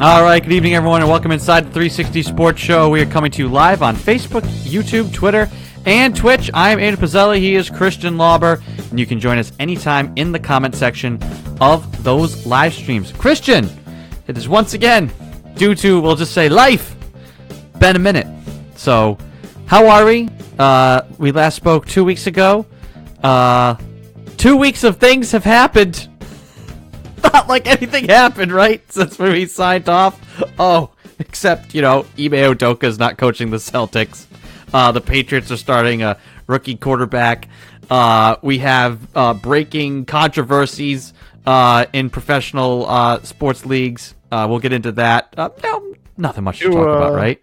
All right, good evening, everyone, and welcome inside the 360 Sports Show. We are coming to you live on Facebook, YouTube, Twitter, and Twitch. I am Aiden Pizzelli. He is Christian Lauber, and you can join us anytime in the comment section of those live streams. Christian, it is once again due to, we'll just say, life, been a minute. So, how are we? Uh, we last spoke two weeks ago. Uh, two weeks of things have happened not like anything happened, right? Since we signed off. Oh, except, you know, Ime Udoka is not coaching the Celtics. Uh, the Patriots are starting a rookie quarterback. Uh, we have uh, breaking controversies uh, in professional uh, sports leagues. Uh, we'll get into that. no, nothing much to talk about, right?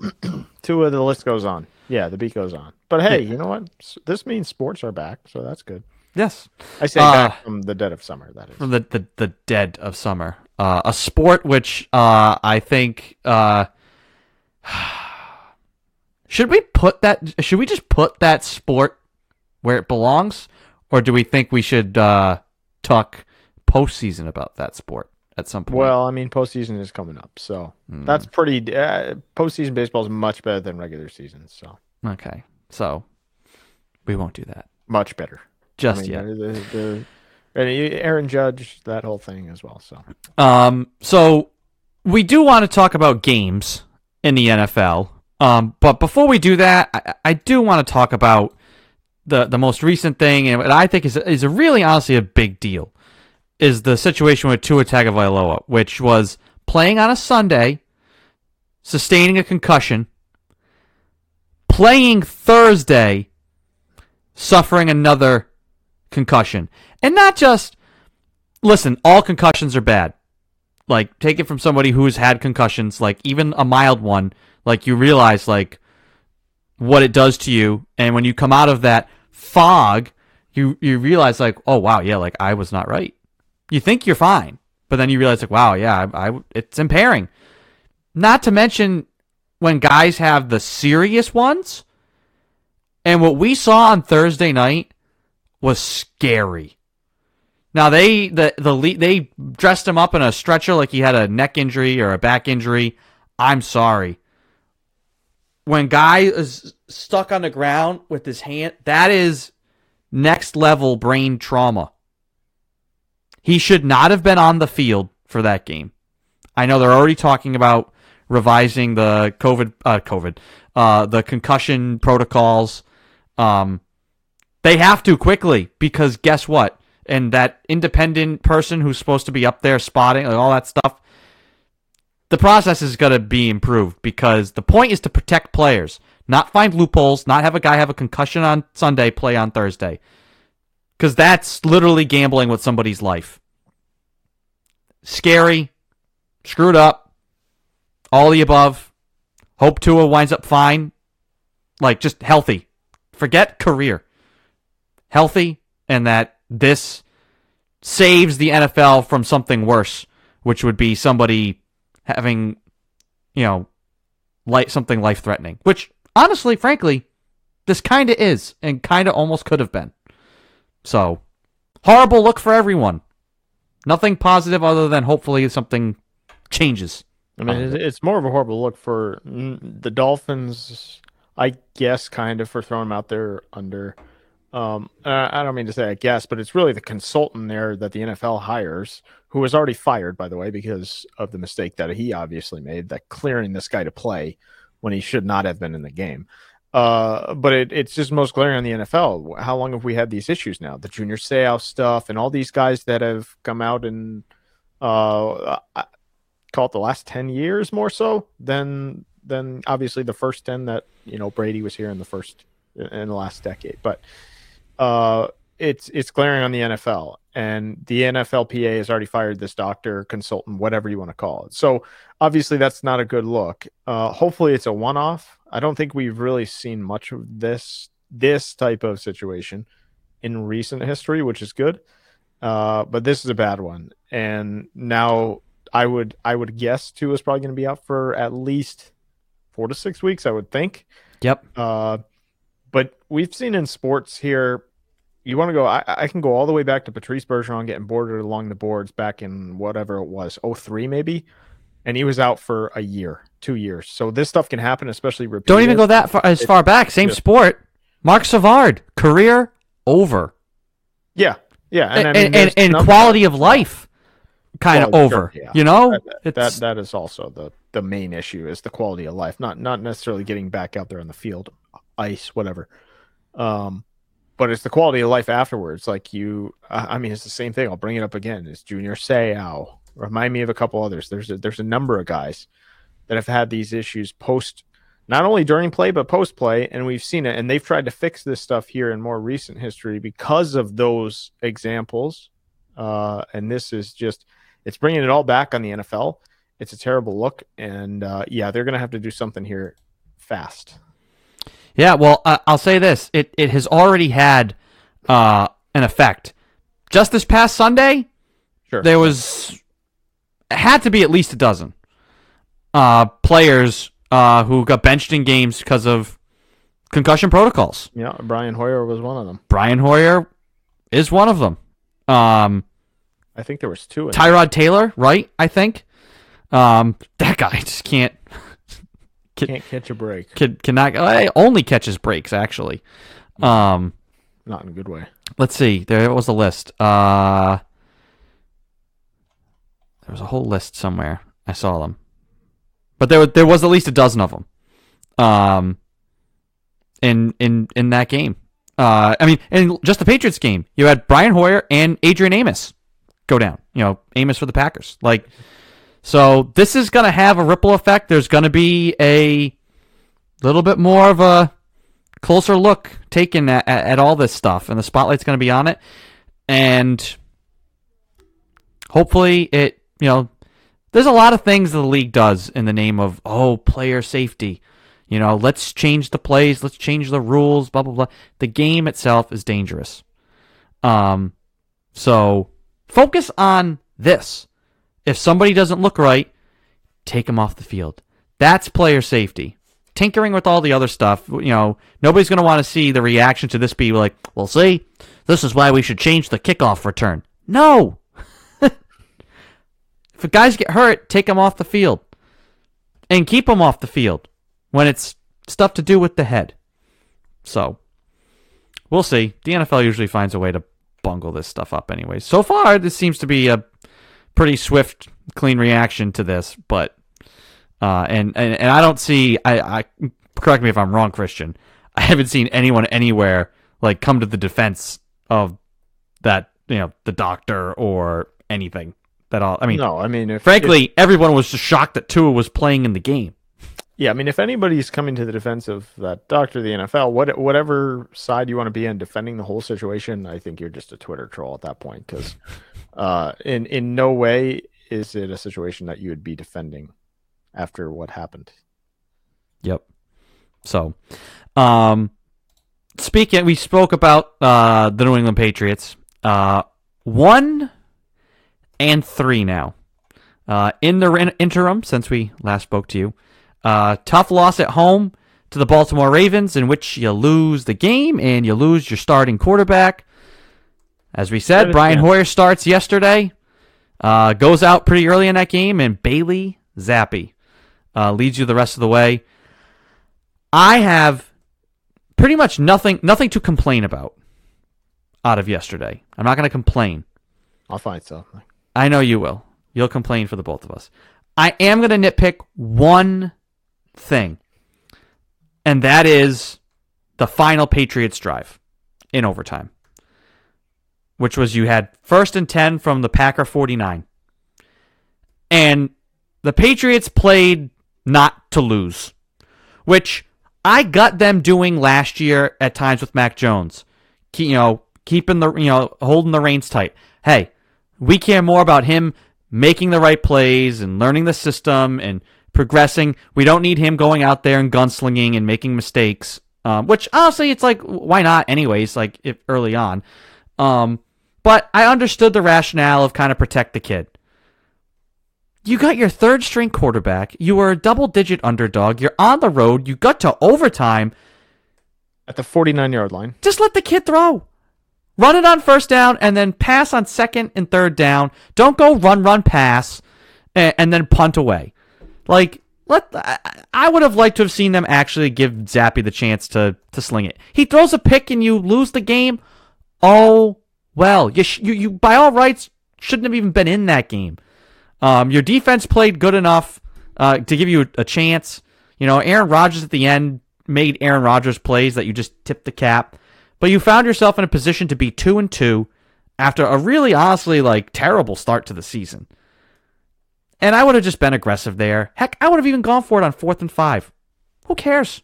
Two of the list goes on. Yeah, the beat goes on. But hey, you know what? This means sports are back, so that's good. Yes. I say back from the dead of summer, that is. From the, the, the dead of summer. Uh, a sport which uh, I think uh, should we put that should we just put that sport where it belongs, or do we think we should uh, talk postseason about that sport at some point? Well, I mean, postseason is coming up, so mm. that's pretty. Uh, postseason baseball is much better than regular season. So okay, so we won't do that. Much better just I mean, yet. The, the, Aaron Judge, that whole thing as well. So, um, so we do want to talk about games in the NFL. Um, but before we do that, I, I do want to talk about the the most recent thing, and what I think is is a really honestly a big deal, is the situation with Tua Tagovailoa, which was playing on a Sunday, sustaining a concussion, playing Thursday, suffering another concussion. And not just, listen, all concussions are bad. Like, take it from somebody who's had concussions, like, even a mild one, like, you realize, like, what it does to you. And when you come out of that fog, you, you realize, like, oh, wow, yeah, like, I was not right. You think you're fine, but then you realize, like, wow, yeah, I, I it's impairing. Not to mention when guys have the serious ones. And what we saw on Thursday night was scary. Now they the the they dressed him up in a stretcher like he had a neck injury or a back injury. I'm sorry. When guy is stuck on the ground with his hand, that is next level brain trauma. He should not have been on the field for that game. I know they're already talking about revising the COVID, uh, COVID, uh, the concussion protocols. Um, they have to quickly because guess what? And that independent person who's supposed to be up there spotting like all that stuff, the process is going to be improved because the point is to protect players, not find loopholes, not have a guy have a concussion on Sunday, play on Thursday. Because that's literally gambling with somebody's life. Scary, screwed up, all the above. Hope Tua winds up fine, like just healthy. Forget career healthy and that this saves the NFL from something worse, which would be somebody having, you know, like something life threatening. Which honestly, frankly, this kind of is and kind of almost could have been. So, horrible look for everyone. Nothing positive other than hopefully something changes. I mean, it's more of a horrible look for the Dolphins, I guess, kind of for throwing them out there under um, I don't mean to say I guess, but it's really the consultant there that the NFL hires, who was already fired, by the way, because of the mistake that he obviously made, that clearing this guy to play when he should not have been in the game. Uh, but it, it's just most glaring on the NFL. How long have we had these issues now? The Junior Seau stuff and all these guys that have come out and uh, call it the last ten years more so than than obviously the first ten that you know Brady was here in the first in the last decade. But uh, it's it's glaring on the NFL, and the NFLPA has already fired this doctor, consultant, whatever you want to call it. So obviously, that's not a good look. Uh, hopefully, it's a one-off. I don't think we've really seen much of this this type of situation in recent history, which is good. Uh, but this is a bad one, and now I would I would guess Tua is probably going to be out for at least four to six weeks. I would think. Yep. Uh, but we've seen in sports here, you want to go, I, I, can go all the way back to Patrice Bergeron getting boarded along the boards back in whatever it was, 03 maybe, and he was out for a year, two years. So this stuff can happen, especially repeated. Don't even go that far as far back. Same Yeah. sport. Marc Savard, career over. Yeah, yeah, And, I mean, and, there's and, quality of life kind of Well, sure, over. yeah. You know? that, that that is also the the main issue is the quality of life, not not necessarily getting back out there on the field, ice, whatever. Um, but it's the quality of life afterwards. Like you, I mean, it's the same thing. I'll bring it up again. It's Junior Seau. Remind me of a couple others. There's a, there's a number of guys that have had these issues post, not only during play but post play, and we've seen it. And they've tried to fix this stuff here in more recent history because of those examples. Uh, and this is just it's bringing it all back on the NFL. It's a terrible look, and uh, yeah, they're gonna have to do something here fast. Yeah, well, uh, I'll say this: it it has already had uh, an effect. Just this past Sunday, Sure. there was had to be at least a dozen uh, players uh, who got benched in games because of concussion protocols. yeah, Brian Hoyer was one of them. Brian Hoyer is one of them. Um, I think there was two. Tyrod Taylor, right? I think um, that guy just can't Can't catch a break. can, cannot uh, only catches breaks actually. Um, Not in a good way. let's see. There was a list. Uh, there was a whole list somewhere. I saw them, but there there was at least a dozen of them. Um, in in in that game. Uh, I mean, in just the Patriots game, you had Brian Hoyer and Adrian Amos go down. You know, Amos for the Packers. Like, so this is going to have a ripple effect. There's going to be a little bit more of a closer look taken at, at, at all this stuff, and the spotlight's going to be on it. And hopefully, it you know, there's a lot of things the league does in the name of oh player safety. You know, let's change the plays, let's change the rules, blah blah blah. The game itself is dangerous. Um, so focus on this. If somebody doesn't look right, take them off the field. That's player safety. Tinkering with all the other stuff, you know, nobody's going to want to see the reaction to this be like, well, see, this is why we should change the kickoff return. No. if guys get hurt, take them off the field and keep them off the field when it's stuff to do with the head. So, we'll see. The NFL usually finds a way to bungle this stuff up anyway. So far, this seems to be a pretty swift, clean reaction to this, but uh, and, and and I don't see. I, I correct me if I'm wrong, Christian. I haven't seen anyone anywhere like come to the defense of that. You know, the doctor or anything. That all. I mean, no, I mean, if, frankly, everyone was just shocked that Tua was playing in the game. Yeah, I mean, if anybody's coming to the defense of that doctor, the NFL, what whatever side you want to be in, defending the whole situation, I think you're just a Twitter troll at that point because, uh, in in no way is it a situation that you would be defending after what happened. Yep. So, um, speaking, we spoke about uh, the New England Patriots. Uh, one and three now. Uh, in the interim, since we last spoke to you, uh, tough loss at home to the Baltimore Ravens, in which you lose the game and you lose your starting quarterback. As we said, Brian. Hoyer starts yesterday, uh, goes out pretty early in that game, and Bailey Zappe uh, leads you the rest of the way. I have pretty much nothing nothing to complain about out of yesterday. I'm not going to complain. I'll find something. I know you will. You'll complain for the both of us. I am going to nitpick one thing, and that is the final Patriots drive in overtime, which was you had first and 10 from the Packer 49. And the Patriots played not to lose, which I got them doing last year at times with Mac Jones. You know, keeping the, you know, holding the reins tight. Hey, we care more about him making the right plays and learning the system and progressing. We don't need him going out there and gunslinging and making mistakes. Um, which honestly, it's like why not? Anyways, like if early on. Um, but I understood the rationale of kind of protect the kid. You got your third string quarterback. You were a double digit underdog. You're on the road. You got to overtime. At the 49 yard line. Just let the kid throw. Run it on first down and then pass on second and third down. Don't go run, run, pass, and, and then punt away. Like, let I, would have liked to have seen them actually give Zappe the chance to to sling it. He throws a pick and you lose the game. Oh well, you sh- you, you by all rights shouldn't have even been in that game. Um, your defense played good enough uh, to give you a, a chance. You know, Aaron Rodgers at the end made Aaron Rodgers plays that you just tipped the cap, but you found yourself in a position to be two and two after a really honestly like terrible start to the season. And I would have just been aggressive there. Heck, I would have even gone for it on fourth and five. Who cares?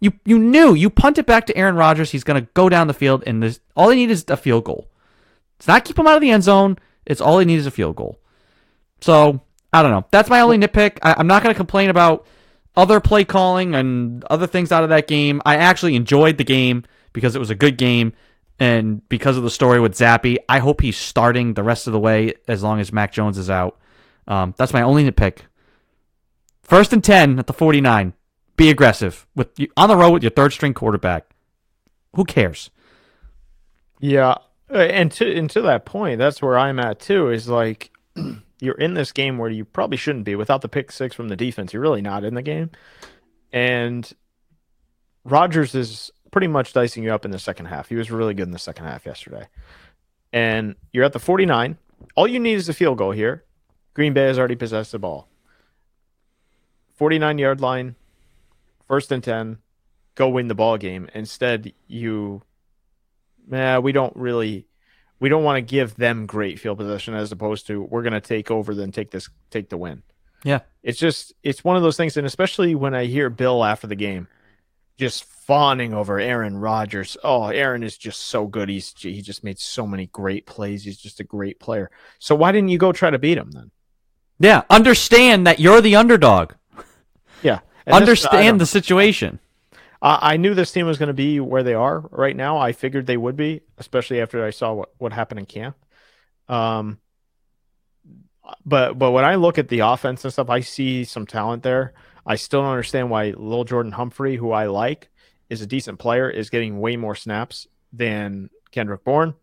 You you knew you punt it back to Aaron Rodgers. He's gonna go down the field, and this, all they need is a field goal. It's not keep him out of the end zone. It's all they need is a field goal. So I don't know. That's my only nitpick. I, I'm not gonna complain about other play calling and other things out of that game. I actually enjoyed the game because it was a good game and because of the story with Zappe. I hope he's starting the rest of the way as long as Mac Jones is out. Um, that's my only nitpick. First and ten at the 49. Be aggressive with on the road with your third string quarterback. Who cares? Yeah, uh, and to and to that point, that's where I'm at too. Is like you're in this game where you probably shouldn't be without the pick six from the defense. You're really not in the game, and Rodgers is pretty much dicing you up in the second half. He was really good in the second half yesterday, and you're at the 49. All you need is a field goal here. Green Bay has already possessed the ball. 49 yard line, first and 10, go win the ball game. Instead, you, nah, we don't really, we don't want to give them great field position as opposed to we're going to take over, then take this, take the win. Yeah. It's just, it's one of those things. And especially when I hear Bill after the game just fawning over Aaron Rodgers. Oh, Aaron is just so good. He's, he just made so many great plays. He's just a great player. So why didn't you go try to beat him then? Yeah. Understand that you're the underdog. Yeah. And this- Understand don't- the situation. I, I knew this team was going to be where they are right now. I figured they would be, especially after I saw what, what happened in camp. Um, but but when I look at the offense and stuff, I see some talent there. I still don't understand why Lil Jordan Humphrey, who I like, is a decent player, is getting way more snaps than Kendrick Bourne.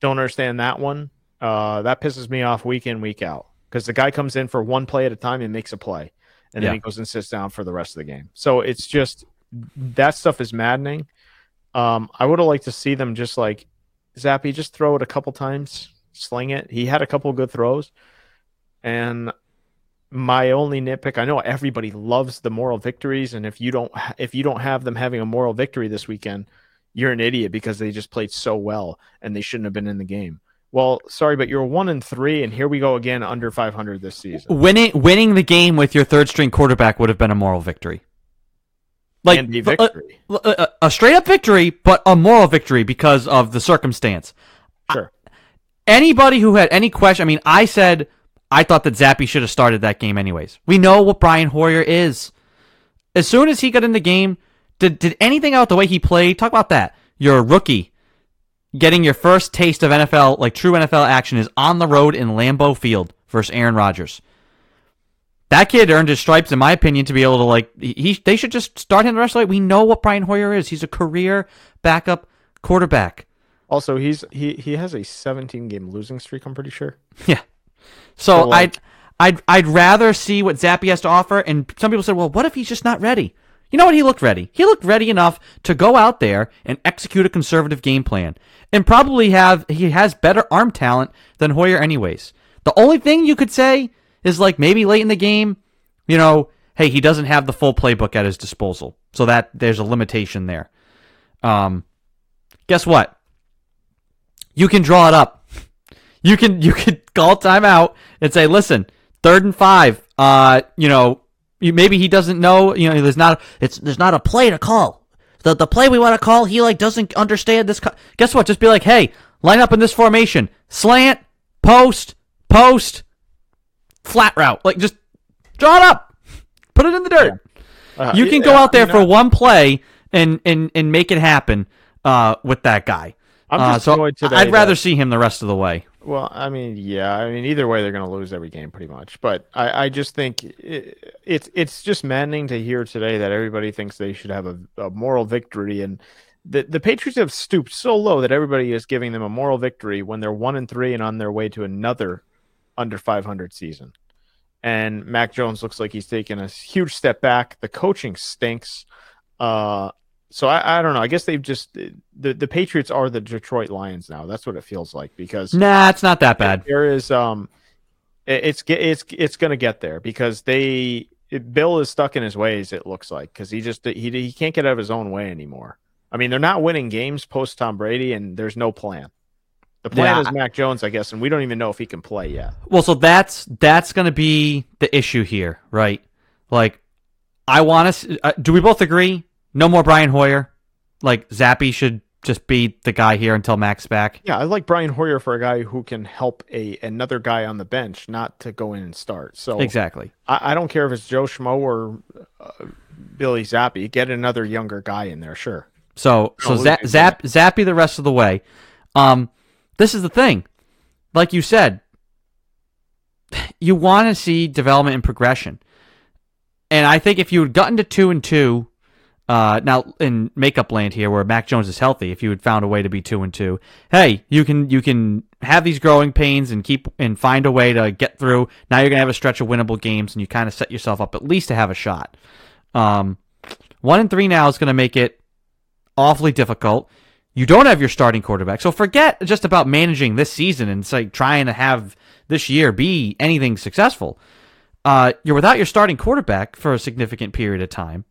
Don't understand that one. Uh, that pisses me off week in week out because the guy comes in for one play at a time and makes a play, and Yeah. then he goes and sits down for the rest of the game. So it's just that stuff is maddening. Um, I would have liked to see them just like Zappe, just throw it a couple times, sling it. He had a couple good throws, and my only nitpick. I know everybody loves the moral victories, and if you don't, if you don't have them having a moral victory this weekend, you're an idiot because they just played so well and they shouldn't have been in the game. Well, sorry, but you're one and three, and here we go again under 500 this season. Winning winning the game with your third string quarterback would have been a moral victory. Like and the uh, victory. a, a straight up victory, but a moral victory because of the circumstance. Sure. Anybody who had any question, I mean, I said I thought that Zappe should have started that game anyways. We know what Brian Hoyer is. As soon as he got in the game, did did anything out the way he played? Talk about that. You're a rookie. Getting your first taste of NFL, like true NFL action, is on the road in Lambeau Field versus Aaron Rodgers. That kid earned his stripes, in my opinion, to be able to like he. They should just start him the rest of the way. We know what Brian Hoyer is. He's a career backup quarterback. Also, he's he he has a 17 game losing streak. I'm pretty sure. Yeah. So So, like- I'd I'd I'd rather see what Zappe has to offer. And some people said, well, what if he's just not ready? You know what? He looked ready. He looked ready enough to go out there and execute a conservative game plan, and probably have he has better arm talent than Hoyer, anyways. The only thing you could say is like maybe late in the game, you know, hey, he doesn't have the full playbook at his disposal, so that there's a limitation there. Um, guess what? You can draw it up. You can you can call timeout and say, listen, third and five. Uh, you know, maybe he doesn't know. You know, there's not it's there's not a play to call. The the play we want to call, he like doesn't understand this. Co- Guess what? Just be like, hey, line up in this formation, slant, post, post, flat route. Like just draw it up, put it in the dirt. Uh, You can yeah, go out there I mean, for one play and and and make it happen uh, with that guy. I'm Uh, just so annoyed today. I'd rather that- see him the rest of the way. Well, I mean, yeah, I mean, either way, they're going to lose every game pretty much. But I, I just think it, it's it's just maddening to hear today that everybody thinks they should have a, a moral victory, and the the Patriots have stooped so low that everybody is giving them a moral victory when they're one and three and on their way to another under 500 season. and Mac Jones looks like he's taking a huge step back. The coaching stinks. Uh, so I, I don't know. I guess they've just the the Patriots are the Detroit Lions now. That's what it feels like because Nah, it's not that bad. there is um, it's it's it's gonna get there because they Bill is stuck in his ways. It looks like because he just he he can't get out of his own way anymore. I mean, they're not winning games post Tom Brady, and there's no plan. The plan Yeah. is Mac Jones, I guess, and we don't even know if he can play yet. Well, so that's that's going to be the issue here, right? Like, I want to. Uh, do we both agree? No more Brian Hoyer. Like Zappe should just be the guy here until Mac's back. Yeah, I like Brian Hoyer for a guy who can help a another guy on the bench, not to go in and start. So Exactly. I, I don't care if it's Joe Schmo or uh, Billy Zappe. Get another younger guy in there, sure. So so No, zap, zap Zappe the rest of the way. Um, this is the thing, like you said, you want to see development and progression, and I think if you had gotten to two and two, uh, now in makeup land here where Mac Jones is healthy, if you had found a way to be two and two, hey, you can you can have these growing pains and keep and find a way to get through. Now you're gonna have a stretch of winnable games, and you kind of set yourself up at least to have a shot. Um, one and three now is to make it awfully difficult. You don't have your starting quarterback. So forget just about managing this season and say trying to have this year be anything successful. Uh, you're without your starting quarterback for a significant period of time.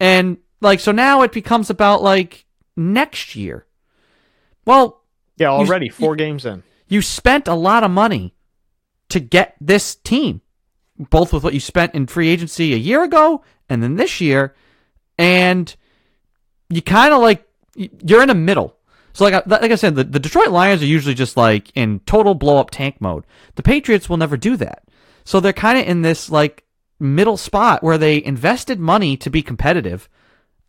And like so now it becomes about like next year. Well, Yeah, already you- four games in. you spent a lot of money to get this team, both with what you spent in free agency a year ago and then this year, and you kind of like you're in the middle. So like I, like I said, the, the Detroit Lions are usually just like in total blow up tank mode. The Patriots will never do that. So they're kind of in this like middle spot where they invested money to be competitive.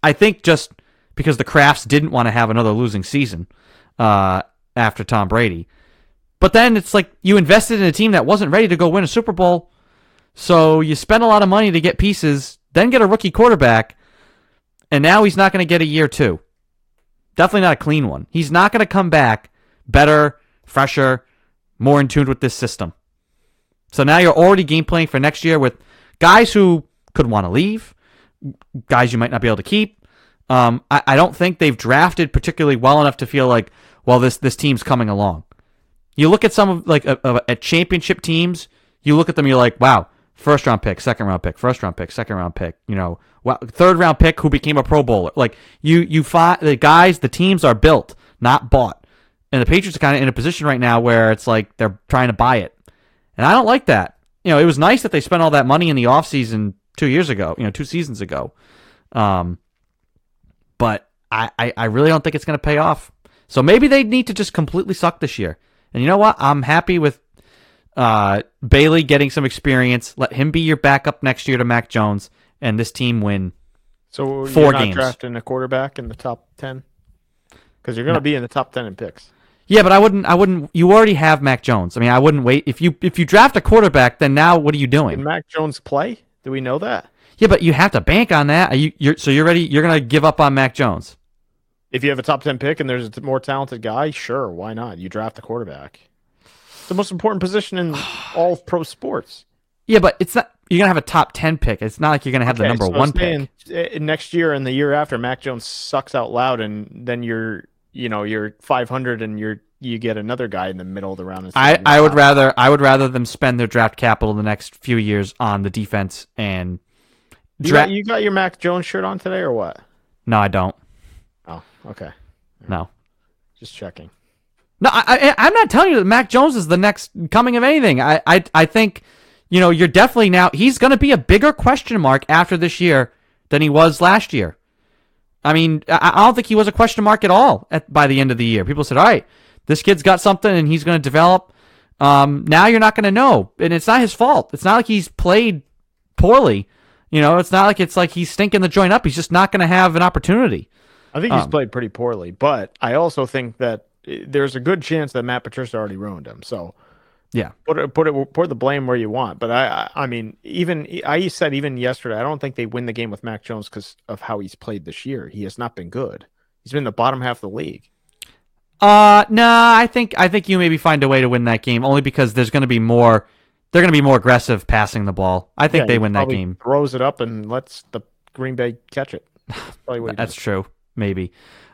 I think just because the Krafts didn't want to have another losing season uh, after Tom Brady. But then it's like you invested in a team that wasn't ready to go win a Super Bowl. So you spent a lot of money to get pieces, then get a rookie quarterback, and now he's not going to get a year two. Definitely not a clean one. He's not going to come back better, fresher, more in tune with this system. So now you're already game playing for next year with guys who could want to leave, guys you might not be able to keep. Um, I, I don't think they've drafted particularly well enough to feel like, well, this this team's coming along. You look at some of like a, a, at championship teams, you look at them, you're like, wow, first round pick, second round pick, first round pick, second round pick, you know, wow, third round pick who became a Pro Bowler. Like you, you find the guys, the teams are built, not bought, and the Patriots are kind of in a position right now where it's like they're trying to buy it, and I don't like that. You know, it was nice that they spent all that money in the offseason two years ago, you know, two seasons ago, um, but I, I, I really don't think it's going to pay off. So maybe they need to just completely suck this year. And you know what? I'm happy with uh, Bailey getting some experience. Let him be your backup next year to Mac Jones, and this team win. So Four you're not games. drafting a quarterback in the top ten because you're going to be in the top ten in picks. Yeah, but I wouldn't. I wouldn't. You already have Mac Jones. I mean, I wouldn't wait. If you if you draft a quarterback, then now what are you Can doing? Mac Jones play? Do we know that? Yeah, but you have to bank on that. Are you you're so you're ready. You're gonna give up on Mac Jones. If you have a top ten pick and there's a more talented guy, sure, why not? You draft the quarterback. It's the most important position in all of pro sports. Yeah, but it's not. You're gonna have a top ten pick. It's not like you're gonna have the number so one pick. uh, next year and the year after, Mac Jones sucks out loud, and then you're, you know, you're 500 and you're you get another guy in the middle of the round. I, I would rather I would rather them spend their draft capital the next few years on the defense and You got, draft. you got your Mac Jones shirt on today or what? No, I don't. Oh, okay. No, Just checking. no, I, I I'm not telling you that Mac Jones is the next coming of anything. I I I think you know you're definitely now he's going to be a bigger question mark after this year than he was last year. I mean, I, I don't think he was a question mark at all at, by the end of the year. People said, "All right, this kid's got something and he's going to develop." Um, now you're not going to know, and it's not his fault. It's not like he's played poorly. You know, it's not like it's like he's stinking the joint up. He's just not going to have an opportunity. I think he's Um, played pretty poorly, but I also think that uh, there's a good chance that Matt Patricia already ruined him. So Yeah. put it, put it, put the blame where you want. But I, I, mean, even I said even yesterday, I don't think they win the game with Mac Jones because of how he's played this year. He has not been good. He's been in the bottom half of the league. Uh, nah, I think I think you maybe find a way to win that game only because there's going to be more they're going to be more aggressive passing the ball. I think Yeah, they win that game. Throws it up and lets the Green Bay catch it. That's That's true. Maybe.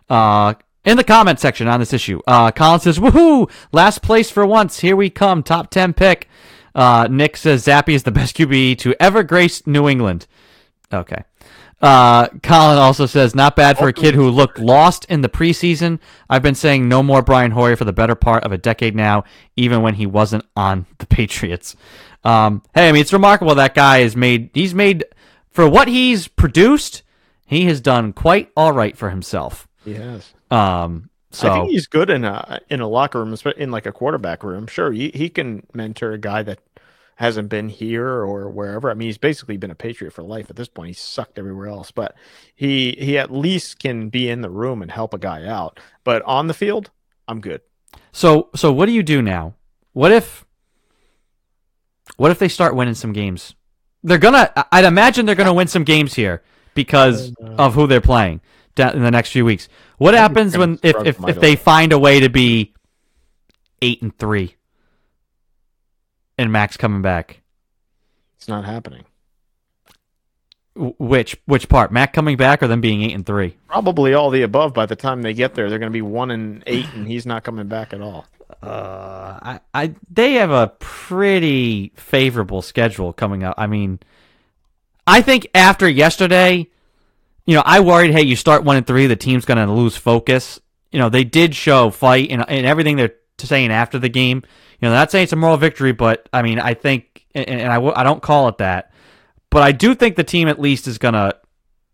Uh, in the comment section on this issue, uh, Colin says, "Woohoo! Last place for once. Here we come. Top ten pick." Uh, Nick says, "Zappy is the best QB to ever grace New England." Okay. Uh, Colin also says, "Not bad for a kid who looked lost in the preseason. I've been saying no more Brian Hoyer for the better part of a decade now, even when he wasn't on the Patriots." Um, hey, I mean, it's remarkable that guy has made. He's made for what he's produced. He has done quite all right for himself. He has. Um, so I think he's good in a in a locker room, in like a quarterback room. Sure, he he can mentor a guy that hasn't been here or wherever. I mean, he's basically been a Patriot for life at this point. He's sucked everywhere else, but he he at least can be in the room and help a guy out. But on the field, I'm good. so so what do you do now? What if what if they start winning some games? They're gonna. I'd imagine they're gonna win some games here because of who they're playing in the next few weeks. What I happens when if if, if they find a way to be eight and three and Max coming back? It's not happening. Which which part? Mac coming back or them being eight and three? Probably all the above. By the time they get there, they're going to be one and eight, and he's not coming back at all. Uh, I, I, they have a pretty favorable schedule coming up. I mean, I think after yesterday, you know, I worried, hey, you start one and three, the team's going to lose focus. You know, they did show fight and, and everything they're saying after the game. You know, not saying it's a moral victory, but I mean, I think, and, and I, w- I don't call it that, but I do think the team at least is gonna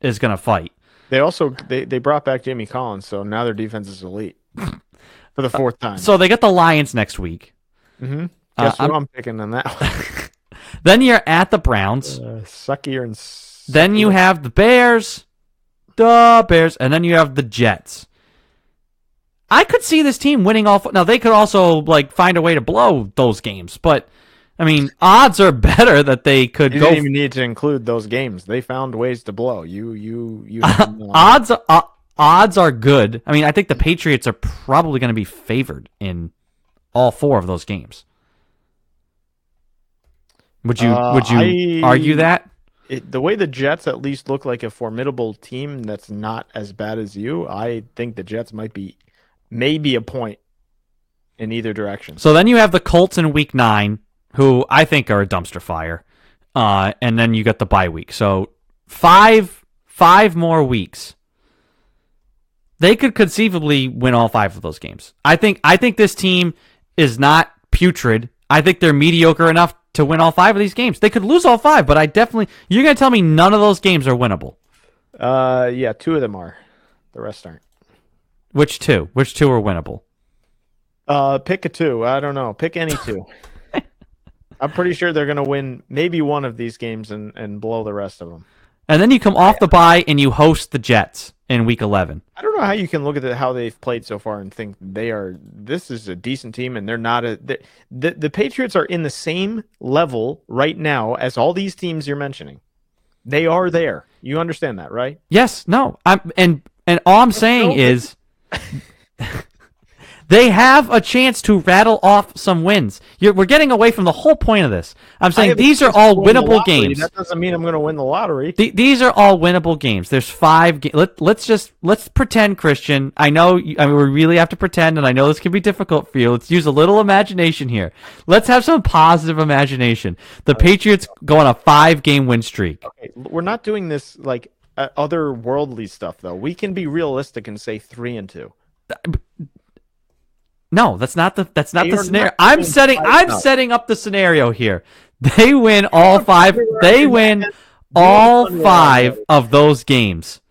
is gonna fight. They also they, they brought back Jamie Collins, so now their defense is elite for the fourth time. So they get the Lions next week. hmm Uh, Guess I'm- what I'm picking on that one? Then you're at the Browns. uh, suckier and Then you have the Bears, the Bears, and then you have the Jets. I could see this team winning all. Now they could also like find a way to blow those games, but I mean, odds are better that they could You go. didn't even need to include those games. They found ways to blow. You you you. odds uh, odds are good. I mean, I think the Patriots are probably going to be favored in all four of those games. Would you Uh, would you I- argue that? It, the way the Jets at least look like a formidable team that's not as bad as you. I think the Jets might be maybe a point in either direction. So then you have the Colts in week nine, who I think are a dumpster fire. Uh, and then you got the bye week. So five five more weeks. They could conceivably win all five of those games. I think I think this team is not putrid. I think they're mediocre enough to win all five of these games. They could lose all five, but I definitely you're gonna tell me none of those games are winnable. Uh, yeah, two of them are. The rest aren't. Which two? Which two are winnable? Uh, pick a two. I don't know. Pick any two. I'm pretty sure they're gonna win maybe one of these games and and blow the rest of them. And then you come off the bye and you host the Jets in week eleven. I don't know how you can look at the, how they've played so far and think they are. This is a decent team, and they're not a. The, the the Patriots are in the same level right now as all these teams you're mentioning. They are there. You understand that, right? Yes, no. I'm and and all I'm saying is they have a chance to rattle off some wins. You're, we're getting away from the whole point of this. I'm saying these are all winnable lottery. games. That doesn't mean I'm going to win the lottery. Th- these are all winnable games. There's five. Ga- let, let's just let's pretend, Christian. I know. you- I mean, we really have to pretend, and I know this can be difficult for you. Let's use a little imagination here. Let's have some positive imagination. The Patriots go on a five-game win streak. Okay, We're not doing this like uh, otherworldly stuff, though. We can be realistic and say three and two. No, that's not the that's not They the scenario. not I'm setting I'm now. setting up the scenario here. They win all five. They win all five of those games.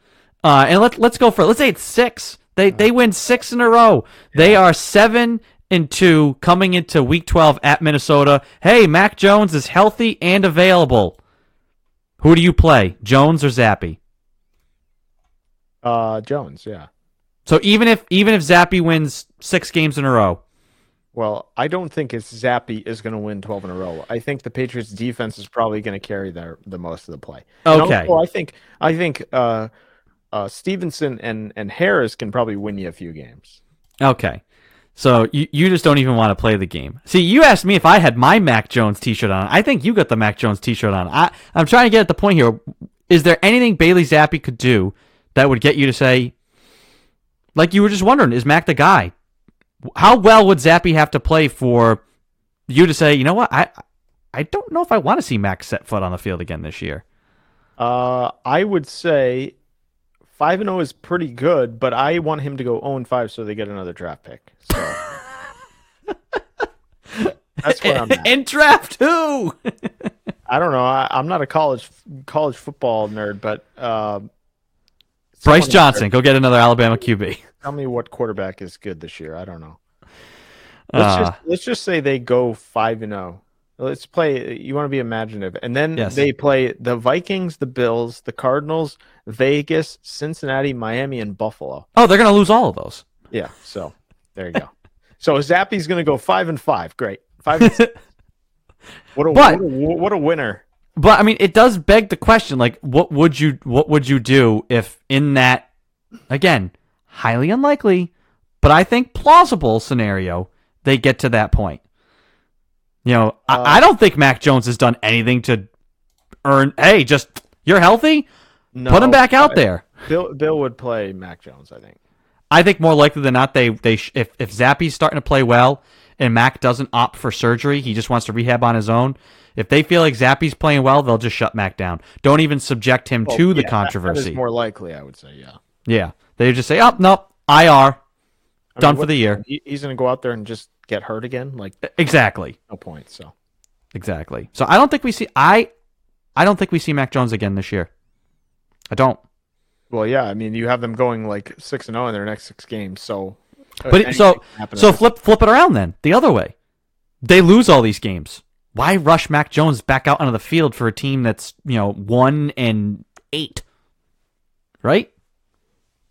Uh, and let let's go for let's say it's six. They they win six in a row. They are seven and two coming into week twelve at Minnesota. Hey, Mac Jones is healthy and available. Who do you play, Jones or Zappe? Uh, Jones, yeah. So even if even if Zappe wins six games in a row, Well, I don't think it's Zappe is going to win 12 in a row. I think the Patriots defense is probably going to carry their the most of the play. Okay. also, I think I think uh, uh, Stevenson and and Harris can probably win you a few games. Okay. So you, you just don't even want to play the game. See, you asked me if I had my Mac Jones T-shirt on. I think you got the Mac Jones T-shirt on. I I'm trying to get at the point here. Is there anything Bailey Zappe could do that would get you to say, like you were just wondering, is Mac the guy? How well would Zappe have to play for you to say, you know what, I I don't know if I want to see Mac set foot on the field again this year. Uh, I would say five and zero is pretty good, but I want him to go zero and five so they get another draft pick. So that's where I'm at. and draft who? I don't know. I, I'm not a college college football nerd, but uh, Bryce Johnson, go get another Alabama QB. Tell me what quarterback is good this year. I don't know. Let's Uh, just let's just say they go five and zero. Let's play. You want to be imaginative, and then Yes. they play the Vikings, the Bills, the Cardinals, Vegas, Cincinnati, Miami, and Buffalo. oh, they're gonna lose all of those. Yeah. So there you go. so Zappe's going to go five and five. Great. Five. And. What a, But- what a what a winner. But I mean, it does beg the question: like, what would you what would you do if in that again highly unlikely, but I think plausible scenario they get to that point? You know, Uh, I, I don't think Mac Jones has done anything to earn. Hey, just you're healthy, No, put him back out I- there. Bill Bill would play Mac Jones. I think. I think more likely than not, they they sh- if if Zappe's starting to play well and Mac doesn't opt for surgery, he just wants to rehab on his own. If they feel like Zappe's playing well, they'll just shut Mac down. Don't even subject him Well, to the yeah, that- controversy. That more likely, I would say. Yeah. yeah, they just say, "Oh no, IR, I done mean, for the year." he's going to go out there and just get hurt again. Like Exactly, no point. So exactly. So I don't think we see I, I don't think we see Mac Jones again this year. I don't. well, yeah. I mean, you have them going like six and zero in their next six games. So, uh, But it- so anything can happen so flip flip it around then the other way. They lose all these games. Why rush Mac Jones back out onto the field for a team that's you know one and eight, right?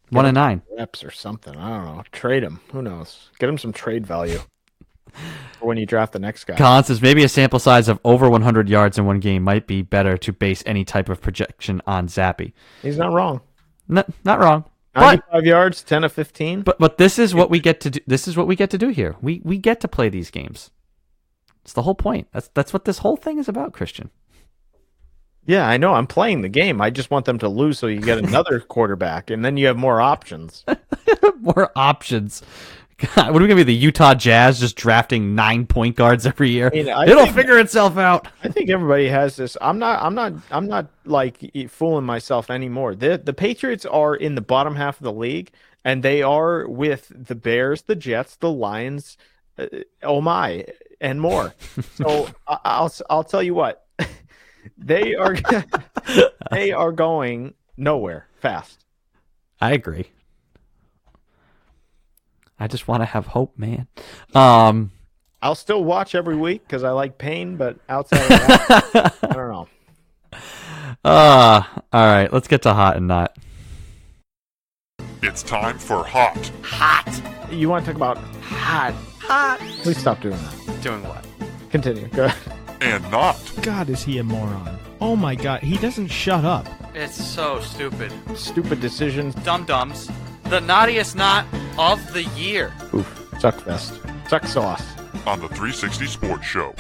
One and nine. reps or something. I don't know. Trade him. Who knows? Get him some trade value for when you draft the next guy. Collins says maybe a sample size of over 100 yards in one game might be better to base any type of projection on Zappe. He's not wrong. N- not wrong. But 95 yards, 10 of 15. but but this is what we get to do. This is what we get to do here. We we get to play these games. It's the whole point. That's that's what this whole thing is about, Christian. Yeah, I know. I'm playing the game. I just want them to lose so you get another quarterback, and then you have more options. More options. God, what are we gonna be? The Utah Jazz just drafting nine point guards every year? mean, I It'll think- figure itself out. I think everybody has this. I'm not. I'm not. I'm not like fooling myself anymore. The the Patriots are in the bottom half of the league, and they are with the Bears, the Jets, the Lions. Uh, oh my, and more. So I, I'll I'll tell you what, they are they are going nowhere fast. I agree. I just want to have hope, man. Um, I'll still watch every week because I like pain, but outside of that, I don't know. uh, all right, let's get to hot and not. It's time for hot. Hot. You want to talk about hot? Hot. Please stop doing that. Doing what? Continue. Go ahead. and Not. God, is he a moron? Oh my god, he doesn't shut up. It's so stupid. Stupid decisions. Dum dums. The naughtiest knot of the year. Oof. Suck fest. Suck sauce. on the 360 Sports Show.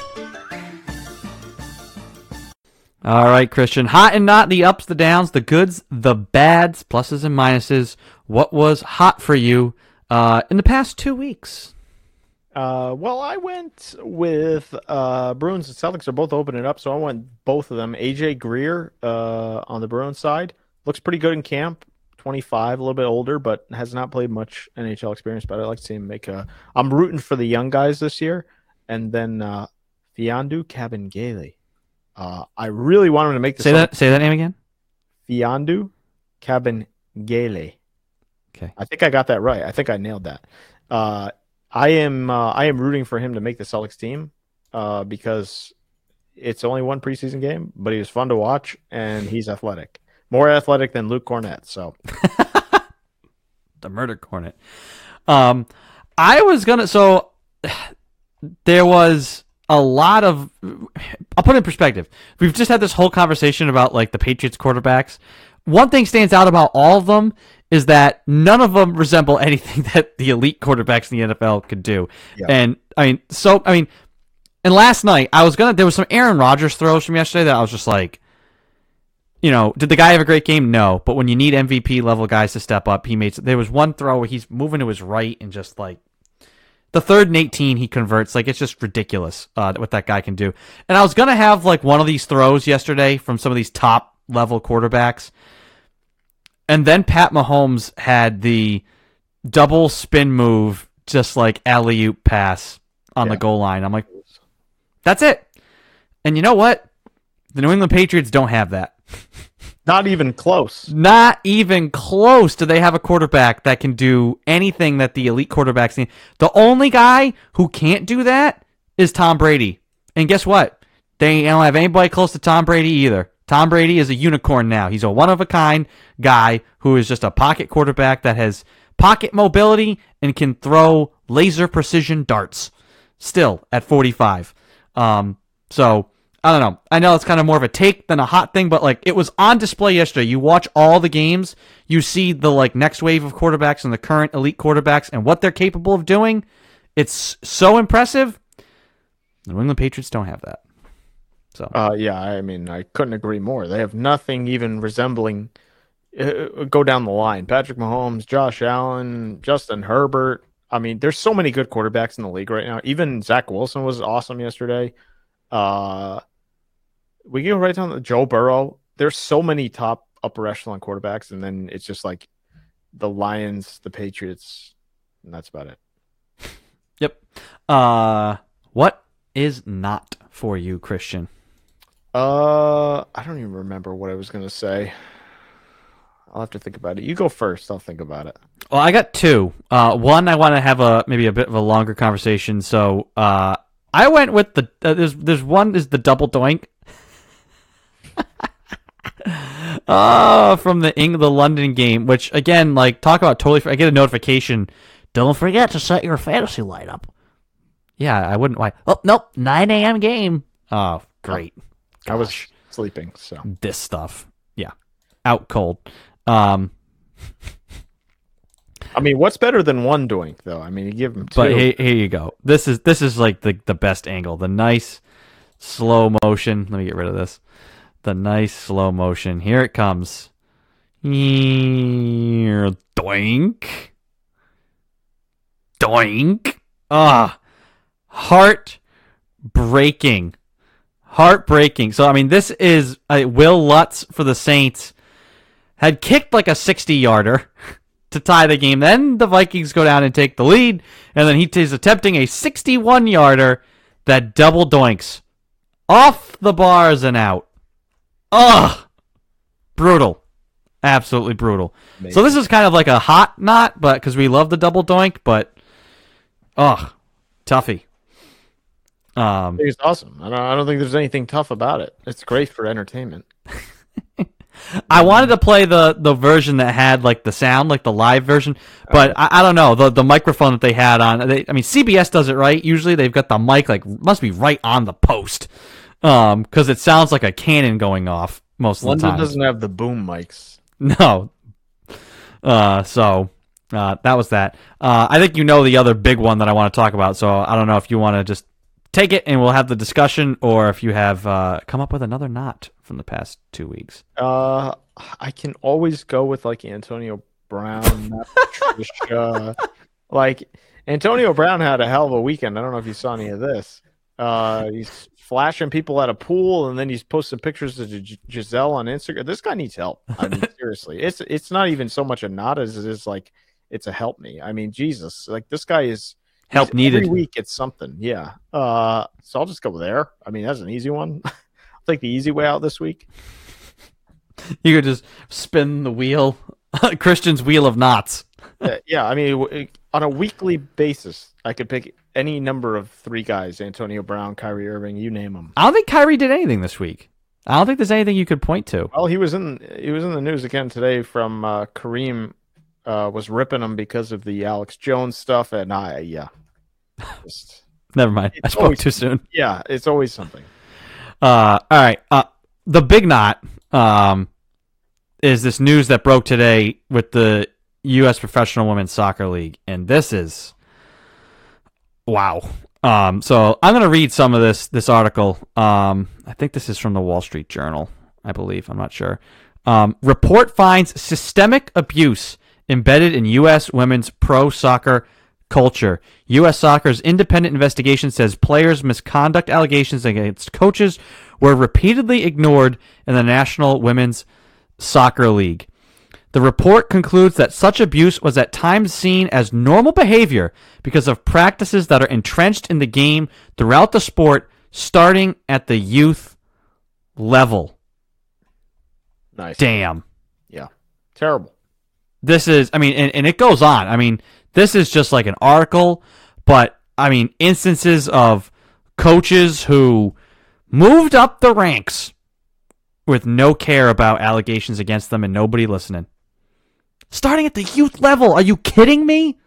All right, Christian. Hot and not, the ups, the downs, the goods, the bads, pluses and minuses. What was hot for you uh, in the past two weeks? Uh, well, I went with uh, Bruins and Celtics are both opening up, so I went both of them. AJ Greer uh, on the Bruins side looks pretty good in camp. 25, a little bit older, but has not played much NHL experience. But I like to see him make a. I'm rooting for the young guys this year, and then uh, Mfiondu Kabengele. Uh, I really want him to make the Say that. Say that name again. Mfiondu Kabengele. Okay. I think I got that right. I think I nailed that. Uh, I am uh, I am rooting for him to make the Celtics team uh, because it's only one preseason game, but he was fun to watch and he's athletic, more athletic than Luke Kornet. So the murder cornet. Um, I was gonna. So there was a lot of. I'll put it in perspective. We've just had this whole conversation about like the Patriots quarterbacks. One thing stands out about all of them is that none of them resemble anything that the elite quarterbacks in the NFL could do. Yeah. And I mean, so I mean, and last night I was gonna there was some Aaron Rodgers throws from yesterday that I was just like, you know, did the guy have a great game? No, but when you need MVP level guys to step up, he made. There was one throw where he's moving to his right and just like the third and 18 he converts like it's just ridiculous uh, what that guy can do and i was gonna have like one of these throws yesterday from some of these top level quarterbacks and then pat mahomes had the double spin move just like alley oop pass on the goal line i'm like that's it and you know what the new england patriots don't have that Not even close. not even close do they have a quarterback that can do anything that the elite quarterbacks need. The only guy who can't do that is Tom Brady. And guess what? They don't have anybody close to Tom Brady either. Tom Brady is a unicorn now. He's a one of a kind guy who is just a pocket quarterback that has pocket mobility and can throw laser precision darts still at 45. Um, so I don't know. I know it's kind of more of a take than a hot thing, but like it was on display yesterday. You watch all the games, you see the like next wave of quarterbacks and the current elite quarterbacks and what they're capable of doing. It's so impressive. The New England Patriots don't have that. So Uh, yeah, I mean, I couldn't agree more. They have nothing even resembling. Uh, go down the line: Patrick Mahomes, Josh Allen, Justin Herbert. I mean, there's so many good quarterbacks in the league right now. Even Zach Wilson was awesome yesterday. Uh, we go right down to Joe Burrow. There's so many top upper echelon quarterbacks, and then it's just like the Lions, the Patriots, and that's about it. yep. Uh, what is not for you, Christian? Uh, I don't even remember what I was gonna say. I'll have to think about it. You go first. I'll think about it. Well, I got two. Uh, one, I want to have a maybe a bit of a longer conversation. So, uh, I went with the uh, there's there's one is the double doink. Oh, from the Eng- the London game, which again, like talk about totally. I get a notification. Don't forget to set your fantasy light up. Yeah, I wouldn't. Why? Oh nope, 9 a.m. game. Oh, great. I was sleeping, so this stuff. Yeah, out cold. Um, I mean, what's better than one doink though? I mean, you give them two. But here, here you go. This is this is like the the best angle. The nice slow motion. Let me get rid of this. The nice slow motion. Here it comes. Doink. Doink. Ah, heart breaking. Heartbreaking. So I mean, this is uh, Wil Lutz for the Saints had kicked like a sixty yarder to tie the game. Then the Vikings go down and take the lead, and then he is attempting a 61 yarder that double doinks off the bars and out. Ugh! Brutal. Absolutely brutal. So this is kind of like a hot knot, but because we love the double doink, but ugh, toughy. Um, It's awesome. I don't, I don't think there's anything tough about it. It's great for entertainment. I wanted to play the the version that had like the sound, like the live version, but I, I don't know the the microphone that they had on. They, I mean, CBS does it right. Usually, they've got the mic like must be right on the post, um, because it sounds like a cannon going off most of the time. London time. doesn't have the boom mics. No. Uh, so uh, that was that. Uh, I think you know the other big one that I want to talk about. So I don't know if you want to just take it and we'll have the discussion, or if you have uh, come up with another knot from the past two weeks. Uh, I can always go with like Antonio Brown, Patricia. like Antonio Brown had a hell of a weekend. I don't know if you saw any of this. Uh, he's flashing people at a pool, and then he's posting pictures of G- Gisele on Instagram. This guy needs help. I mean, seriously, it's it's not even so much a knot as it is like it's a help me. I mean, Jesus, like this guy is Help needed. every week. It's something, yeah. Uh, so I'll just go there. I mean, that's an easy one. I'll take the easy way out this week. You could just spin the wheel, Christian's wheel of knots. yeah, yeah, I mean, on a weekly basis, I could pick any number of three guys: Antonio Brown, Kyrie Irving, you name them. I don't think Kyrie did anything this week. I don't think there's anything you could point to. Well, he was in he was in the news again today from uh, Kareem uh, was ripping him because of the Alex Jones stuff, and I yeah, Just- Never mind. I spoke always- too soon. yeah, it's always something. Uh, all right. Uh, the big knot um, is this news that broke today with the U.S. Professional Women's Soccer League, and this is wow. Um, so I'm gonna read some of this this article. Um, I think this is from the Wall Street Journal, I believe. I'm not sure. Um, report finds systemic abuse embedded in U.S. women's pro soccer culture. U.S. Soccer's independent investigation says players' misconduct allegations against coaches were repeatedly ignored in the National Women's Soccer League. The report concludes that such abuse was at times seen as normal behavior because of practices that are entrenched in the game throughout the sport, starting at the youth level. Nice. Damn. Yeah. Terrible. This is, I mean, and, and it goes on. I mean, this is just like an article, but I mean, instances of coaches who moved up the ranks with no care about allegations against them and nobody listening. Starting at the youth level. Are you kidding me?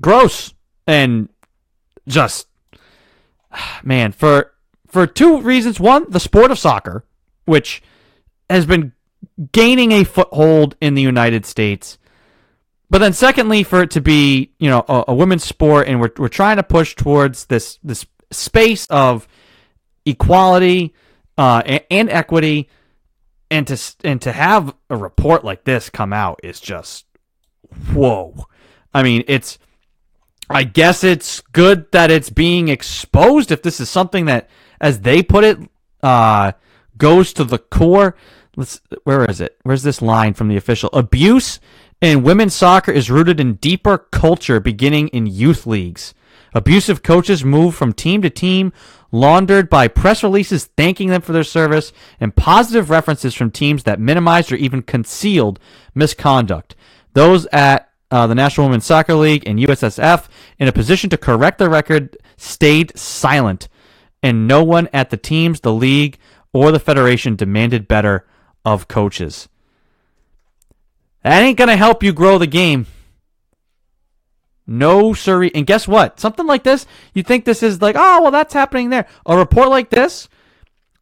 Gross. And just man, for for two reasons. One, the sport of soccer, which has been gaining a foothold in the United States. But then secondly, for it to be, you know, a, a women's sport and we're we're trying to push towards this this space of equality uh, and, and equity and to and to have a report like this come out is just whoa. I mean, it's I guess it's good that it's being exposed if this is something that as they put it uh goes to the core. Let's where is it? Where's this line from the official? Abuse in women's soccer is rooted in deeper culture beginning in youth leagues. Abusive coaches move from team to team, laundered by press releases thanking them for their service and positive references from teams that minimized or even concealed misconduct. Those at uh, the National Women's Soccer League and USSF, in a position to correct the record, stayed silent, and no one at the teams, the league, or the federation demanded better of coaches. That ain't going to help you grow the game. No, siree. And guess what? Something like this, you think this is like, oh, well, that's happening there. A report like this,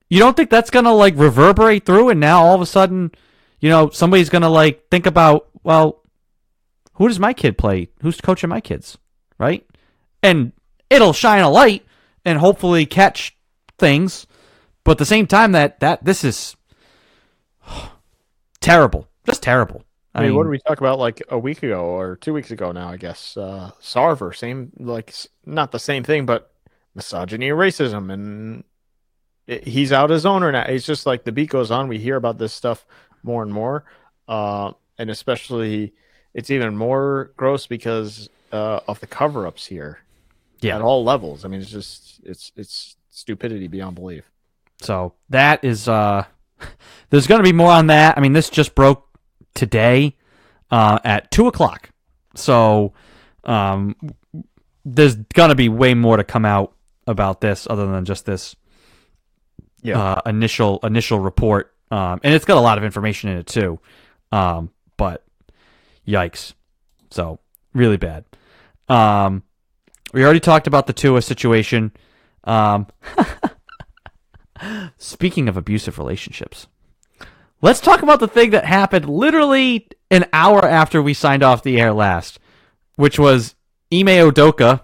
you don't think that's going to like reverberate through and now all of a sudden, you know, somebody's going to like think about, well, who does my kid play? Who's coaching my kids? Right? And it'll shine a light and hopefully catch things. But at the same time that that this is terrible. Just terrible. I mean, what did we talk about like a week ago or two weeks ago now? I guess uh, Sarver, same like not the same thing, but misogyny and racism, and it, he's out as owner now. It's just like the beat goes on. We hear about this stuff more and more, uh, and especially it's even more gross because uh, of the cover-ups here Yeah. at all levels. I mean, it's just it's it's stupidity beyond belief. So that is uh there's gonna be more on that. I mean this just broke today uh at two o'clock. So um there's gonna be way more to come out about this other than just this Yeah. uh, initial initial report. Um and it's got a lot of information in it too. Um but yikes. So really bad. Um we already talked about the Tua situation. Um Speaking of abusive relationships, let's talk about the thing that happened literally an hour after we signed off the air last, which was Ime Udoka,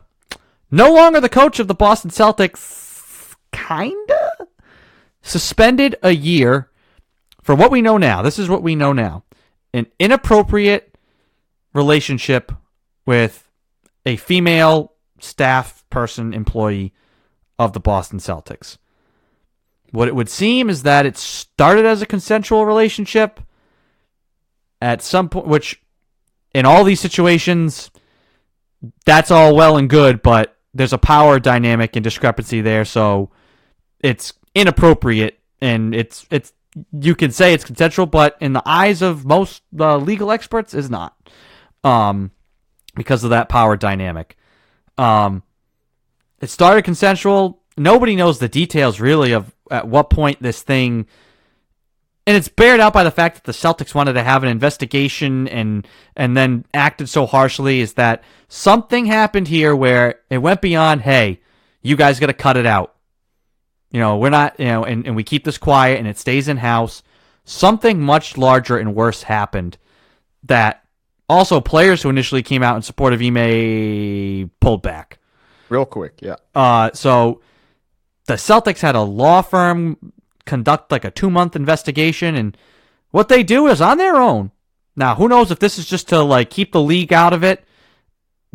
no longer the coach of the Boston Celtics, kinda suspended a year for what we know now. This is what we know now: an inappropriate relationship with a female staff person employee of the Boston Celtics. What it would seem is that it started as a consensual relationship at some point, which in all these situations, that's all well and good, but there's a power dynamic and discrepancy there, so it's inappropriate and it's it's you can say it's consensual, but in the eyes of most uh, legal experts, is not, um, because of that power dynamic. Um, it started consensual. Nobody knows the details really of at what point this thing and it's bared out by the fact that the Celtics wanted to have an investigation and and then acted so harshly is that something happened here where it went beyond, hey, you guys gotta cut it out. You know, we're not you know, and, and we keep this quiet and it stays in house. Something much larger and worse happened that also players who initially came out in support of Ime pulled back. Real quick, yeah. Uh, so the Celtics had a law firm conduct like a two month investigation, and what they do is on their own. Now, who knows if this is just to like keep the league out of it?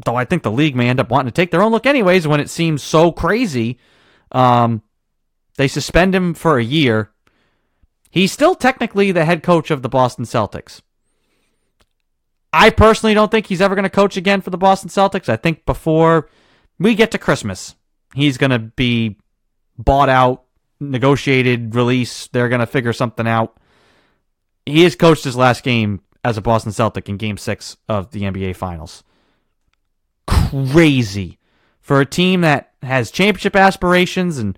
Though I think the league may end up wanting to take their own look anyways when it seems so crazy. Um, they suspend him for a year. He's still technically the head coach of the Boston Celtics. I personally don't think he's ever going to coach again for the Boston Celtics. I think before we get to Christmas, he's going to be bought out, negotiated, release. They're going to figure something out. He has coached his last game as a Boston Celtic in game six of the NBA Finals. Crazy. For a team that has championship aspirations and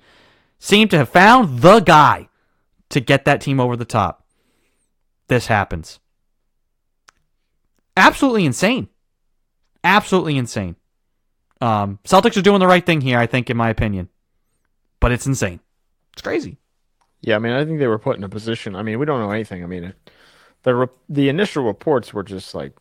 seem to have found the guy to get that team over the top. This happens. Absolutely insane. Absolutely insane. Um, Celtics are doing the right thing here, I think, in my opinion. But it's insane. It's crazy. Yeah, I mean, I think they were put in a position. I mean, we don't know anything. I mean, it, the re- the initial reports were just like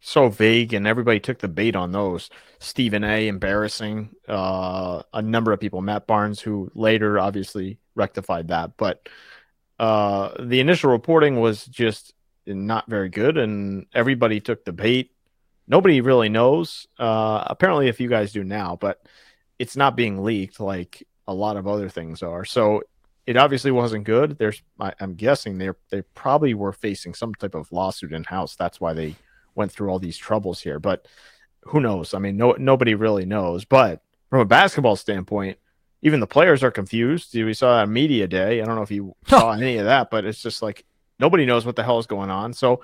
so vague, and everybody took the bait on those. Stephen A. embarrassing. Uh, a number of people, Matt Barnes, who later obviously rectified that, but uh, the initial reporting was just not very good, and everybody took the bait. Nobody really knows. Uh, apparently, if you guys do now, but it's not being leaked like a lot of other things are. So it obviously wasn't good. There's, I, I'm guessing they they probably were facing some type of lawsuit in house. That's why they went through all these troubles here. But who knows? I mean, no nobody really knows. But from a basketball standpoint, even the players are confused. We saw a media day. I don't know if you saw any of that, but it's just like nobody knows what the hell is going on. So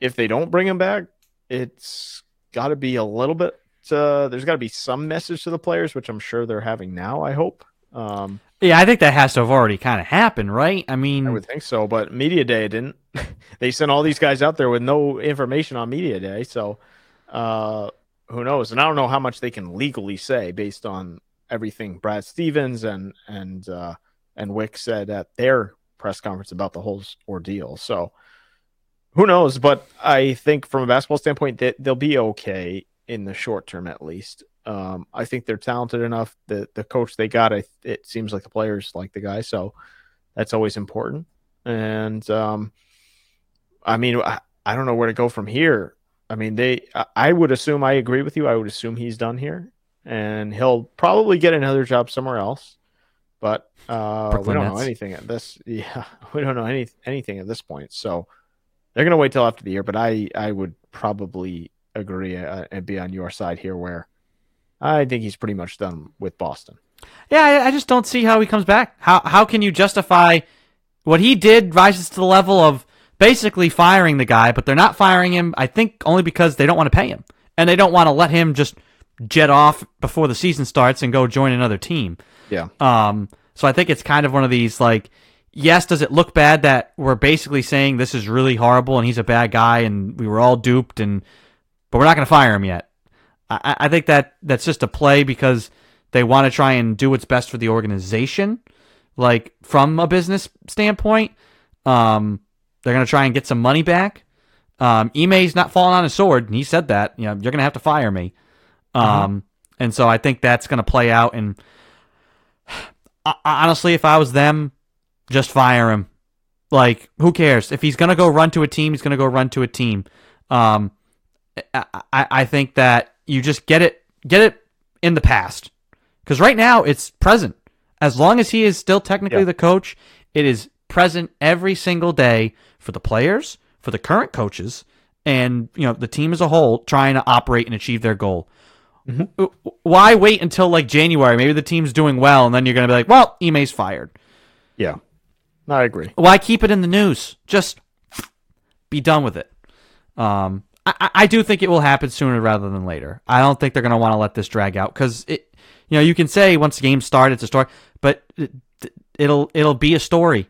if they don't bring him back, it's got to be a little bit. Uh, there's got to be some message to the players, which I'm sure they're having now. I hope. Um, Yeah, I think that has to have already kind of happened, right? I mean, I would think so, but media day didn't. they sent all these guys out there with no information on media day, so uh, who knows? And I don't know how much they can legally say based on everything Brad Stevens and and uh, and Wyc said at their press conference about the whole ordeal. So who knows? But I think from a basketball standpoint, that they'll be okay in the short term at least. Um, I think they're talented enough. The the coach they got, I, it seems like the players like the guy, so that's always important. And um, I mean, I, I don't know where to go from here. I mean, they. I- I would assume I agree with you. I would assume he's done here, and he'll probably get another job somewhere else. But uh, we don't know anything at this. Yeah, we don't know any anything at this point. So they're gonna wait till after the year. But I I would probably agree uh, and be on your side here, where I think he's pretty much done with Boston. yeah, I, I just don't see how he comes back. How how can you justify what he did? Rises to the level of basically firing the guy, but they're not firing him. I think only because they don't want to pay him and they don't want to let him just jet off before the season starts and go join another team. Yeah. Um, so I think it's kind of one of these like, yes, does it look bad that we're basically saying this is really horrible and he's a bad guy and we were all duped and, but we're not going to fire him yet. I, I think that that's just a play because they want to try and do what's best for the organization, like from a business standpoint. Um, they're going to try and get some money back. Um, Ime's not falling on his sword, and he said that. You know, you're going to have to fire me. Um, and so I think that's going to play out. And uh, honestly, if I was them, just fire him. Like, who cares? If he's going to go run to a team, he's going to go run to a team. Um, I, I, think that you just get it, get it in the past. Because right now it's present. As long as he is still technically Yeah. the coach, it is present every single day for the players, for the current coaches, and you know the team as a whole trying to operate and achieve their goal. W- Why wait until like January? Maybe the team's doing well, and then you're going to be like, "Well, Ime's fired." Yeah. I agree. Why keep it in the news? Just be done with it. Um, I, I- do think it will happen sooner rather than later. I don't think they're going to want to let this drag out because it, you know, you can say once the game started, it's a story, but it, it'll it'll be a story.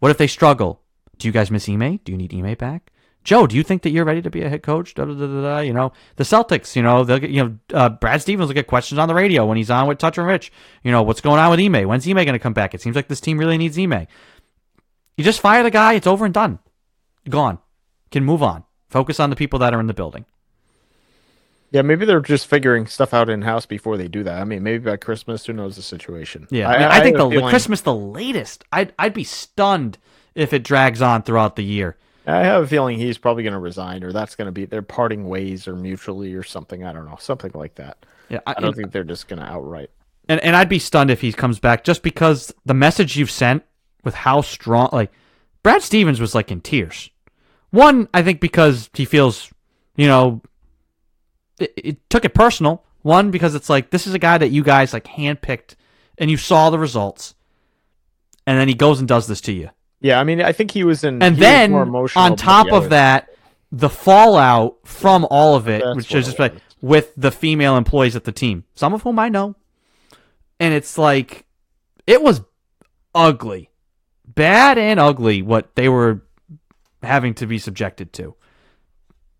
What if they struggle? Do you guys miss Ime? Do you need Ime back? Joe, do you think that you're ready to be a head coach? Da, da, da, da. You know, the Celtics. You know, they'll get. You know, uh, Brad Stevens will get questions on the radio when he's on with Toucher and Rich. You know, what's going on with Ime? When's Ime going to come back? It seems like this team really needs Ime. You just fire the guy. It's over and done. Gone. Can move on. Focus on the people that are in the building. Yeah, maybe they're just figuring stuff out in house before they do that. I mean, maybe by Christmas, who knows the situation? Yeah, I, mean, I think have the feeling- Christmas the latest. I'd I'd be stunned if it drags on throughout the year. I have a feeling he's probably going to resign, or that's going to be they're parting ways, or mutually, or something. I don't know, something like that. Yeah, I don't think they're just going to outright. and and I'd be stunned if he comes back just because the message you've sent with how strong like Brad Stevens was like in tears. One, I think because he feels, you know, it, it took it personal. One because it's like this is a guy that you guys like handpicked and you saw the results. And then he goes and does this to you. Yeah, I mean, I think he was in. And then more emotional on top of that, the fallout from all of it, That's which is just like with the female employees at the team, some of whom I know, and it's like it was ugly, bad and ugly what they were having to be subjected to.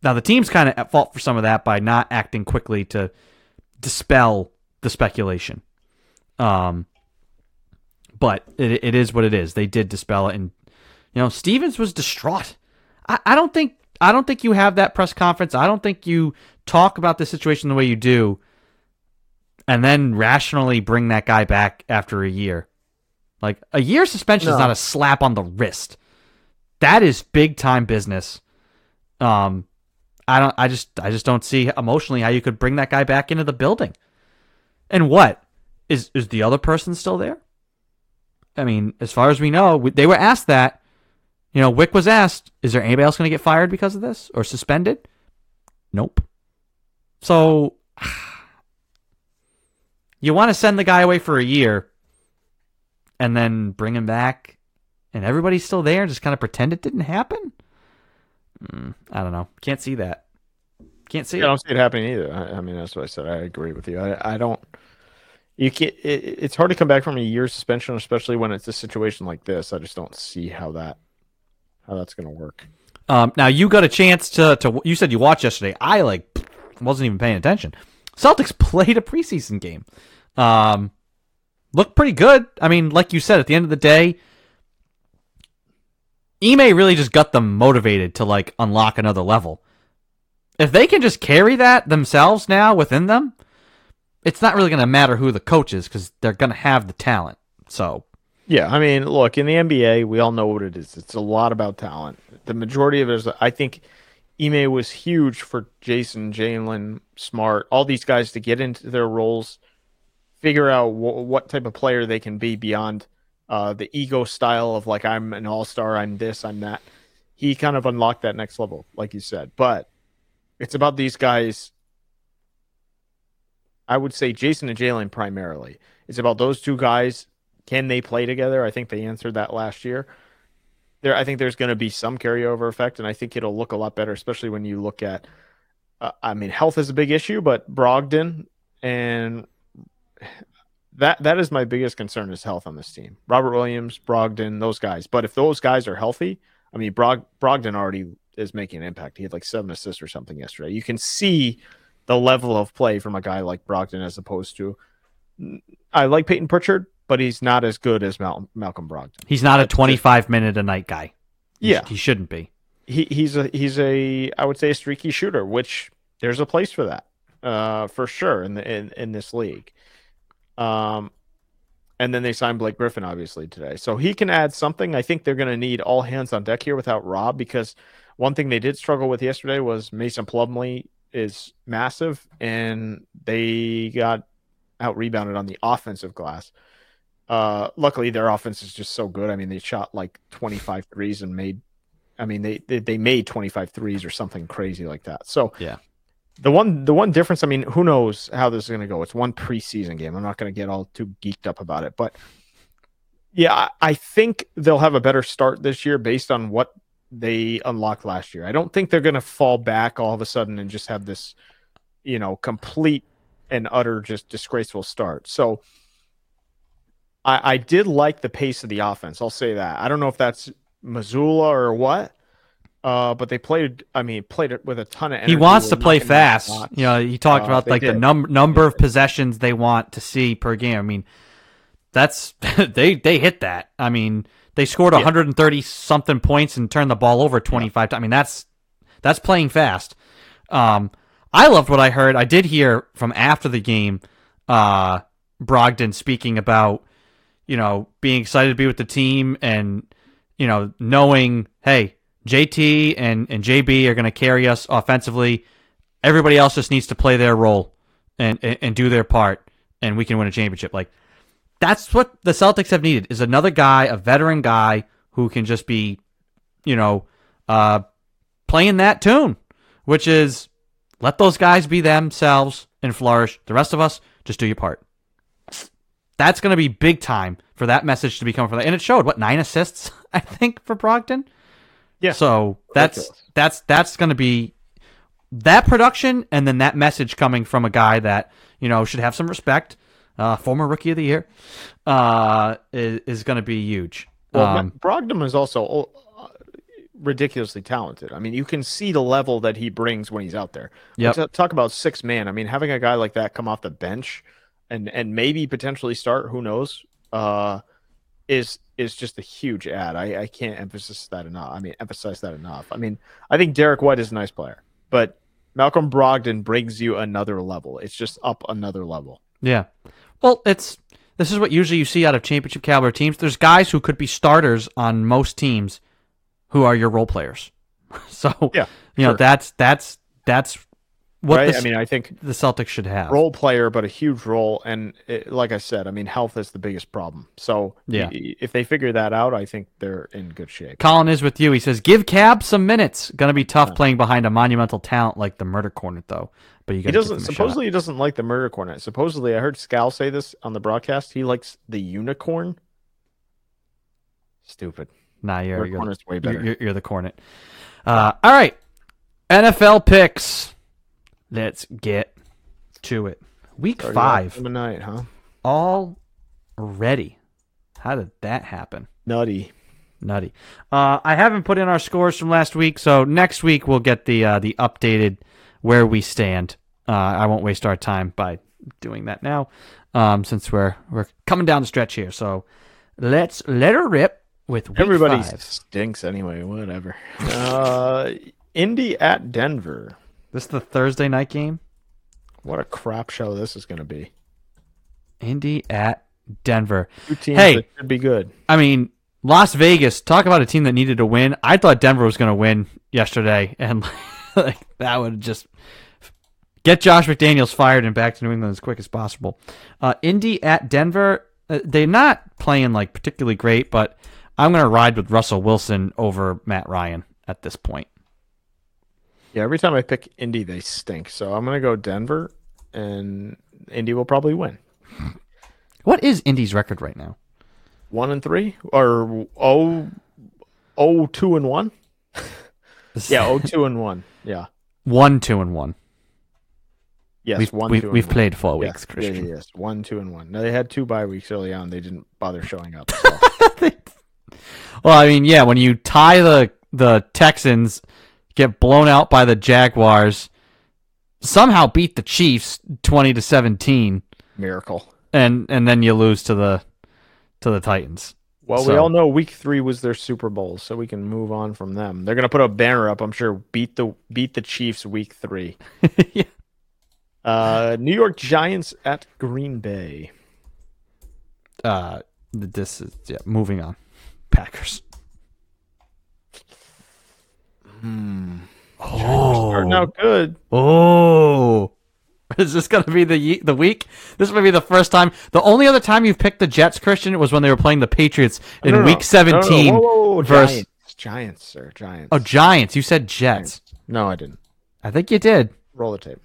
Now the team's kind of at fault for some of that by not acting quickly to dispel the speculation. Um, but it, it is what it is. They did dispel it, and you know Stevens was distraught. I, I don't think I don't think you have that press conference. I don't think you talk about the situation the way you do, and then rationally bring that guy back after a year. Like a year suspension is not a slap on the wrist. That is big time business. Um, I don't. I just. I just don't see emotionally how you could bring that guy back into the building. And what is is the other person still there? I mean, as far as we know, we- they were asked that. You know, Wyc was asked, "Is there anybody else going to get fired because of this or suspended?" Nope. So you want to send the guy away for a year and then bring him back, and everybody's still there, and just kind of pretend it didn't happen. Mm, I don't know. Can't see that. Can't see I it. don't see it happening either. I, I mean, that's what I said. I agree with you. I, I don't. You can't. It, it's hard to come back from a year suspension, especially when it's a situation like this. I just don't see how that how that's going to work. Um, now you got a chance to to you said you watched yesterday. I like wasn't even paying attention. Celtics played a preseason game. Um, looked pretty good. I mean, like you said, at the end of the day, Ime really just got them motivated to like unlock another level. If they can just carry that themselves now within them, it's not really going to matter who the coach is because they're going to have the talent. So Yeah, I mean, look in the NBA, we all know what it is. It's a lot about talent. The majority of it is, I think, Ime was huge for Jason, Jalen, Smart, all these guys to get into their roles, figure out wh- what type of player they can be beyond uh, the ego style of like I'm an all star, I'm this, I'm that. He kind of unlocked that next level, like you said. But it's about these guys. I would say Jason and Jalen primarily. It's about those two guys can they play together? I think they answered that last year. There, I think there's going to be some carryover effect, and I think it'll look a lot better, especially when you look at. Uh, I mean, health is a big issue, but Brogdon and that that is my biggest concern is health on this team. Robert Williams, Brogdon, those guys. But if those guys are healthy, I mean, Brog, Brogdon already is making an impact. He had like seven assists or something yesterday. You can see the level of play from a guy like Brogdon as opposed to. I like Payton Pritchard, but he's not as good as Mal- Malcolm Brogdon. he's not a That's just- 25 minute a night guy. He- Yeah. he shouldn't be. He he's a he's a I would say a streaky shooter, which there's a place for that, uh, for sure in the in, in this league. Um, and then they signed Blake Griffin obviously today, so he can add something. I think they're going to need all hands on deck here without Rob because one thing they did struggle with yesterday was Mason Plumlee is massive, and they got out rebounded on the offensive glass. Uh, luckily, their offense is just so good. I mean, they shot like 25 threes and made, I mean, they they, they made 25 threes or something crazy like that. So Yeah. The one the one difference. I mean, who knows how this is going to go? It's one preseason game. I'm not going to get all too geeked up about it, but yeah, I, think they'll have a better start this year based on what they unlocked last year. I don't think they're going to fall back all of a sudden and just have this, you know, complete and utter just disgraceful start. So I, I did like the pace of the offense. I'll say that. I don't know if that's Mazzulla or what, uh, but they played. I mean, played it with a ton of energy. He wants to play fast. You know, he talked Uh, about like the did. num- number of possessions they want to see per game. I mean, that's they they hit that. I mean, they scored Yeah. 130 something points and turned the ball over 25 times. I mean, that's That's playing fast. Um, I loved what I heard. I did hear from after the game, uh, Brogdon speaking about, you know, being excited to be with the team and, you know, knowing, hey, JT and, and JB are going to carry us offensively. Everybody else just needs to play their role and, and, and do their part, and we can win a championship. Like, that's what the Celtics have needed is another guy, a veteran guy who can just be, you know, uh, playing that tune, which is let those guys be themselves and flourish. The rest of us just do your part. That's going to be big time for that message to be coming from that. And it showed what nine assists I think for Brogdon. Yeah. So that's Ridiculous. that's that's going to be that production and then that message coming from a guy that you know should have some respect. Uh, former rookie of the year uh, is, is going to be huge. Well, Um, Brogdon is also uh, ridiculously talented. I mean, you can see the level that he brings when he's out there. Yep. T- Talk about six man. I mean, having a guy like that come off the bench and and maybe potentially start, who knows, uh, is is just a huge ad. I, I can't emphasize that enough. I mean, emphasize that enough. I mean, I think Derrick White is a nice player, but Malcolm Brogdon brings you another level. It's just up another level. Yeah. Well, it's this is what usually you see out of championship caliber teams. There's guys who could be starters on most teams who are your role players. So Yeah, you know that's that's that's what right? the, I mean, I think the Celtics should have. role player, but a huge role. And it, like I said, I mean, health is the biggest problem. So Yeah. if they figure that out, I think they're in good shape. Colin is with you. He says, "Give Kab some minutes. Gonna be tough playing behind a monumental talent like the Murder Kornet, though. But you He doesn't. Supposedly, he doesn't like the murder Kornet. Supposedly, I heard Scal say this on the broadcast. He likes the unicorn. Stupid. Nah, you're you're, Kornet's way better. you're, you're the Kornet. Uh, all right, NFL picks. Let's get to it. Week Started five. off of the night, huh? already. How did that happen? Nutty. Nutty. Uh, I haven't put in our scores from last week, so next week we'll get the uh, the updated where we stand. Uh, I won't waste our time by doing that now, um, since we're we're coming down the stretch here. So let's let her rip with week Everybody five. stinks anyway. Whatever. uh, Indy at Denver. This is the Thursday night game. What a crap show this is going to be. Indy at Denver. Two teams Hey. that should be good. I mean, Las Vegas. Talk about a team that needed to win. I thought Denver was going to win yesterday, and like that would just get Josh McDaniels fired and back to New England as quick as possible. Uh, Indy at Denver. Uh, they're not playing like particularly great, but I'm going to ride with Russell Wilson over Matt Ryan at this point. Yeah, every time I pick Indy, they stink. So I'm going to go Denver, and Indy will probably win. What is Indy's record right now? One and three, or oh, oh, two and one. Yeah, oh, two and one. Yeah. one, two, and one. Yes, we've one. we've, two, we've one. played four Yeah, weeks, Christian. yeah, yes, one, two, and one. Now they had two bye weeks early on. They didn't bother showing up. So. Well, I mean, yeah, when you tie the the Texans, get blown out by the Jaguars, somehow beat the Chiefs twenty to seventeen, Miracle. and and then you lose to the to the Titans. Well, we all know Week Three was their Super Bowl, so we can move on from them. They're gonna put a banner up. I'm sure. Beat the beat the Chiefs Week Three. Yeah. Uh, New York Giants at Green Bay. Uh, this is yeah. Moving on, Packers. Hmm. Oh, Starting out good. oh. Is this gonna be the the week? This might be the first time. The only other time you've picked the Jets, Christian, was when they were playing the Patriots in No, no, no. Week Seventeen. No, versus- Giants. Giants, sir. Giants. Oh, Giants. You said Jets. no, I didn't. I think you did. Roll the tape.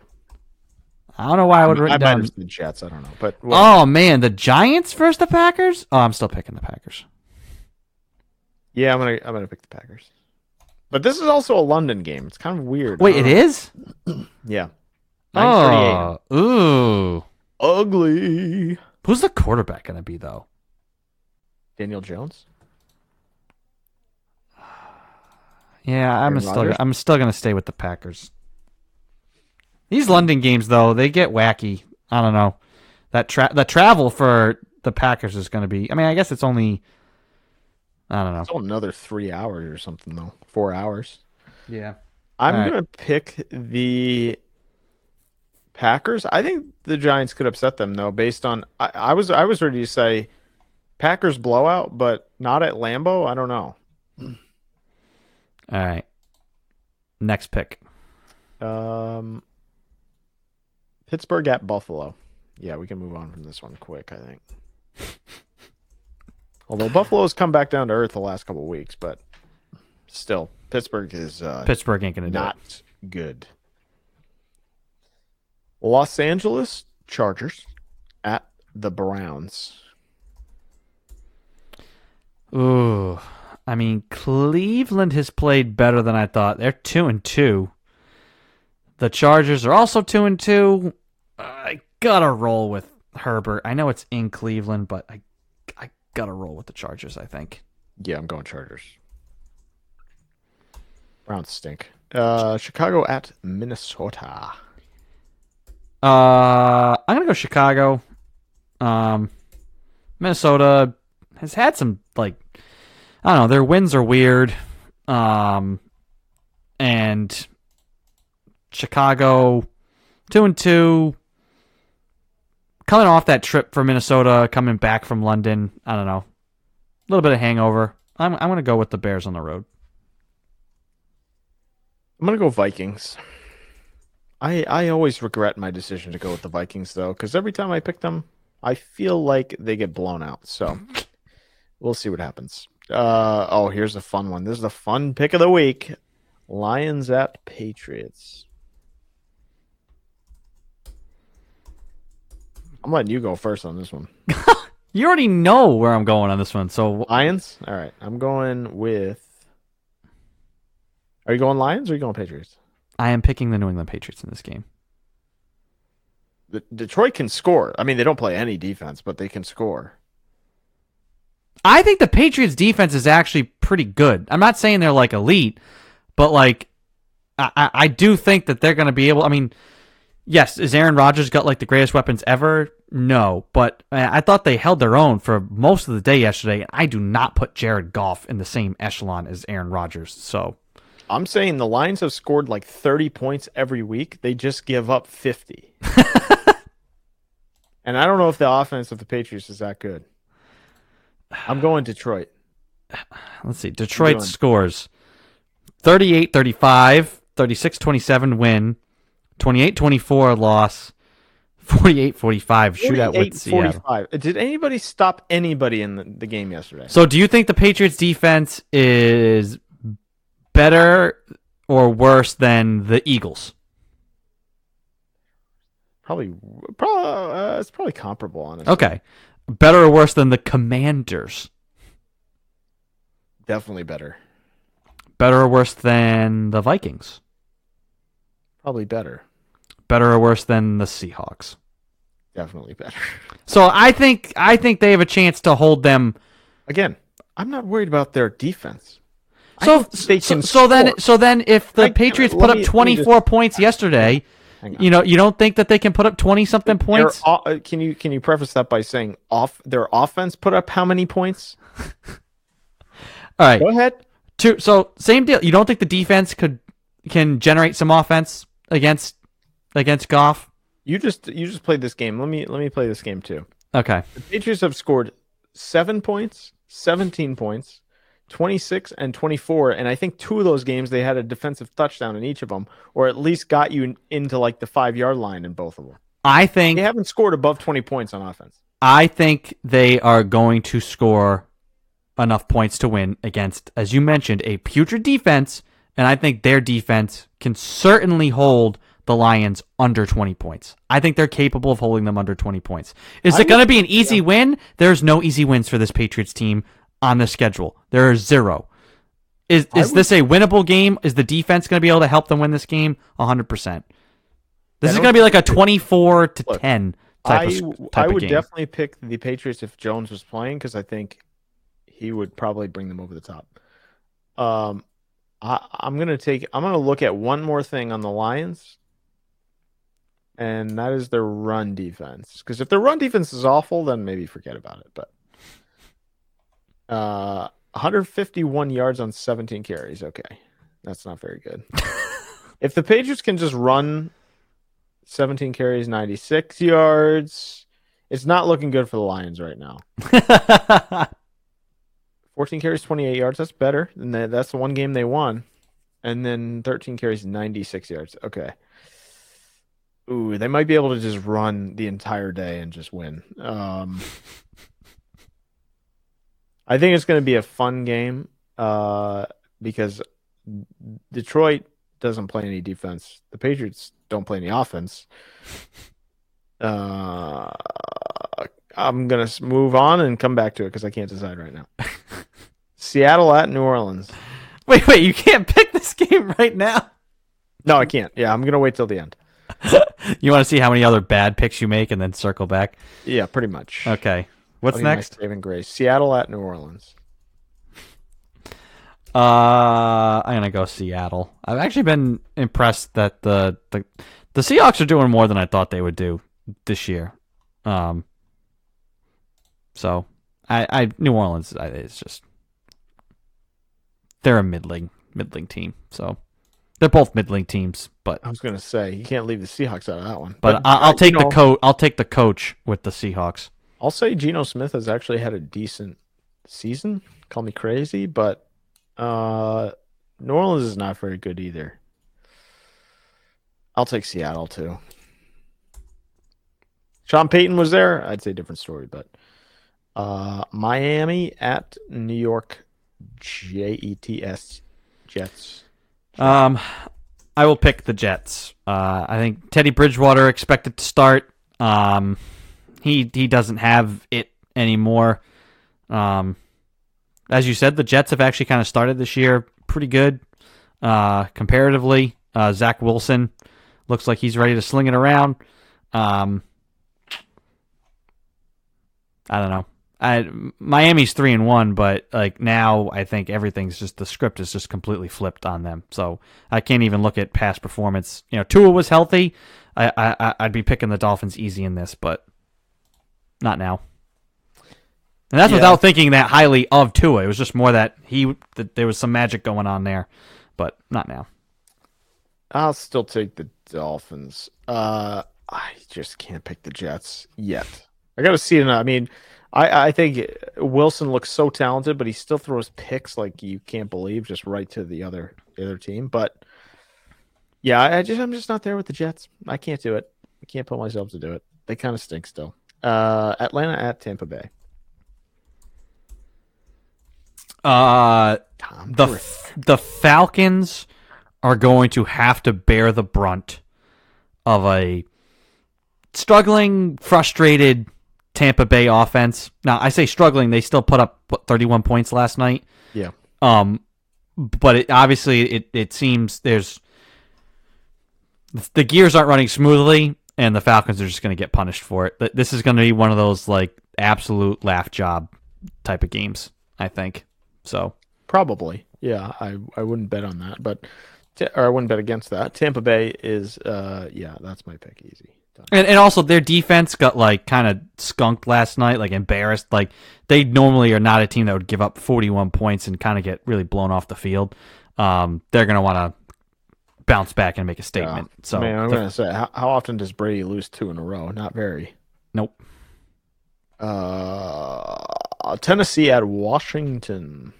I don't know why I would I written might down. said Jets. I don't know, but whatever. Oh man, the Giants versus the Packers. Oh, I'm still picking the Packers. yeah, I'm gonna I'm gonna pick the Packers. But this is also a London game. It's kind of weird. Wait, it is. Yeah. Oh, ooh. Ugly. Who's the quarterback gonna be though? Daniel Jones. Yeah, I'm Aaron still Rodgers? I'm still gonna stay with the Packers. These London games though, they get wacky. I don't know. That tra- the travel for the Packers is gonna be. I mean, I guess it's only. I don't know. It's all another three hours or something though. Four hours. Yeah. I'm All right. gonna pick the Packers. I think the Giants could upset them though, based on I, I was I was ready to say Packers blowout, but not at Lambeau. I don't know. All right. Next pick. Um, Pittsburgh at Buffalo. Yeah, we can move on from this one quick. I think. Although Buffalo's come back down to earth the last couple of weeks, but still, Pittsburgh is uh, Pittsburgh ain't gonna not good. Los Angeles Chargers at the Browns. Ooh. I mean, Cleveland has played better than I thought. They're two and two. The Chargers are also two and two. I gotta roll with Herbert. I know it's in Cleveland, but I I gotta roll with the Chargers, I think. Yeah, I'm going Chargers. Browns stink. Uh, Chicago at Minnesota. Uh I'm gonna go Chicago. Um Minnesota has had some like I don't know, their wins are weird. Um and Chicago two and two. Coming off that trip from Minnesota, coming back from London, I don't know. A little bit of hangover. I'm I'm gonna go with the Bears on the road. I'm gonna go Vikings. I I always regret my decision to go with the Vikings though, because every time I pick them, I feel like they get blown out. So we'll see what happens. Uh oh, here's a fun one. This is the fun pick of the week. Lions at Patriots. I'm letting you go first on this one. You already know where I'm going on this one, so Lions? All right. I'm going with Are you going Lions or are you going Patriots? I am picking the New England Patriots in this game. The, Detroit can score. I mean, they don't play any defense, but they can score. I think the Patriots defense is actually pretty good. I'm not saying they're like elite, but like I, I- I do think that they're going to be able. I mean, yes, is Aaron Rodgers got like the greatest weapons ever? No, but I thought they held their own for most of the day yesterday. I do not put Jared Goff in the same echelon as Aaron Rodgers. So I'm saying the Lions have scored like 30 points every week. They just give up 50. and I don't know if the offense of the Patriots is that good. I'm going Detroit. let's see. Detroit scores 38 35, 36 27 win, 28 24 loss, 48 45 shootout 48, with Seattle. 45. Did anybody stop anybody in the, the game yesterday? So, do you think the Patriots defense is better or worse than the Eagles? Probably, probably uh, it's probably comparable, honestly. Okay. Better or worse than the Commanders? Definitely better. Better or worse than the Vikings? Probably better. Better or worse than the Seahawks? Definitely better. So, I think I think they have a chance to hold them Again, I'm not worried about their defense. So, so, so then, so then, if the I- Patriots put up me- twenty four just- points yesterday, you know, you don't think that they can put up twenty something points? uh, can you can you preface that by saying off their offense put up how many points? All right, Go ahead. two. So same deal. You don't think the defense could can generate some offense against against Goff? You just you just played this game. Let me let me play this game too. Okay, The Patriots have scored seven points, seventeen points, twenty six, and twenty four. And I think two of those games they had a defensive touchdown in each of them, or at least got you into like the five yard line in both of them. I think They haven't scored above twenty points on offense. I think they are going to score enough points to win against, as you mentioned, a putrid defense, and I think their defense can certainly hold the Lions under 20 points. I think they're capable of holding them under 20 points. Is I it going to be an easy win? There's no easy wins for this Patriots team on the schedule. There are zero. Is is would- this a winnable game? Is the defense going to be able to help them win this game? 100%. This is going to be like a 24 to Look, 10 type I of, type I of would game. definitely pick the Patriots if Jones was playing because I think he would probably bring them over the top. Um, I, I'm gonna take. I'm gonna look at one more thing on the Lions, and that is their run defense. Because if their run defense is awful, then maybe forget about it. But uh, 151 yards on 17 carries. Okay, that's not very good. If the Patriots can just run 17 carries, 96 yards, it's not looking good for the Lions right now. 14 carries, 28 yards. That's better. And that's the one game they won. And then 13 carries, 96 yards. Okay. Ooh, they might be able to just run the entire day and just win. Um, I think it's going to be a fun game uh, because Detroit doesn't play any defense. The Patriots don't play any offense. Uh, I'm gonna move on and come back to it because I can't decide right now. Seattle at New Orleans. wait, wait, you can't pick this game right now. No, I can't. Yeah, I'm gonna wait till the end. You want to see how many other bad picks you make and then circle back? Yeah, pretty much. Okay. What's next? Saving grace. Seattle at New Orleans. Uh, I'm gonna go Seattle. I've actually been impressed that the the the Seahawks are doing more than I thought they would do this year. Um, so I, I New Orleans, I, it's just they're a middling middling team. So they're both middling teams, but I was gonna say you can't leave the Seahawks out of that one. but I, I'll uh, take you the coach. I'll take the coach with the Seahawks. I'll say Geno Smith has actually had a decent season. Call me crazy, but uh, New Orleans is not very good either. I'll take Seattle too. Sean Payton was there. I'd say different story, but uh, Miami at New York J E T S Jets. Um, I will pick the Jets. Uh, I think Teddy Bridgewater expected to start. Um, he he doesn't have it anymore. Um, as you said, the Jets have actually kind of started this year pretty good, uh, comparatively. Uh, Zach Wilson looks like he's ready to sling it around. Um, I don't know. I Miami's three and one, but like now I think everything's just the script is just completely flipped on them. So I can't even look at past performance. You know, Tua was healthy. I, I I'd be picking the Dolphins easy in this, but not now. And that's Yeah. without thinking that highly of Tua. It was just more that he that there was some magic going on there, but not now. I'll still take the Dolphins. Uh, I just can't pick the Jets yet. I got to see it. I mean, I, I think Wilson looks so talented, but he still throws picks like you can't believe, just right to the other the other team. But yeah, I, just I'm just not there with the Jets. I can't do it. I can't put myself to do it. They kind of stink still. Uh, Atlanta at Tampa Bay. Uh, Tom the the Falcons are going to have to bear the brunt of a struggling, frustrated Tampa Bay offense. Now, I say struggling; they still put up what, 31 points last night. yeah. Um, but it, obviously, it it seems there's the gears aren't running smoothly, and the Falcons are just going to get punished for it. Th- This is going to be one of those like absolute laugh job type of games. I think so. Probably, yeah. I I wouldn't bet on that, but or I wouldn't bet against that. Tampa Bay is, uh, yeah, that's my pick. Easy. And and also their defense got like kind of skunked last night, like embarrassed. Like they normally are not a team that would give up 41 points and kind of get really blown off the field. Um, they're gonna want to bounce back and make a statement. Yeah. so Man, I'm gonna say, how, how often does Brady lose two in a row? Not very. nope. Uh, Tennessee at Washington.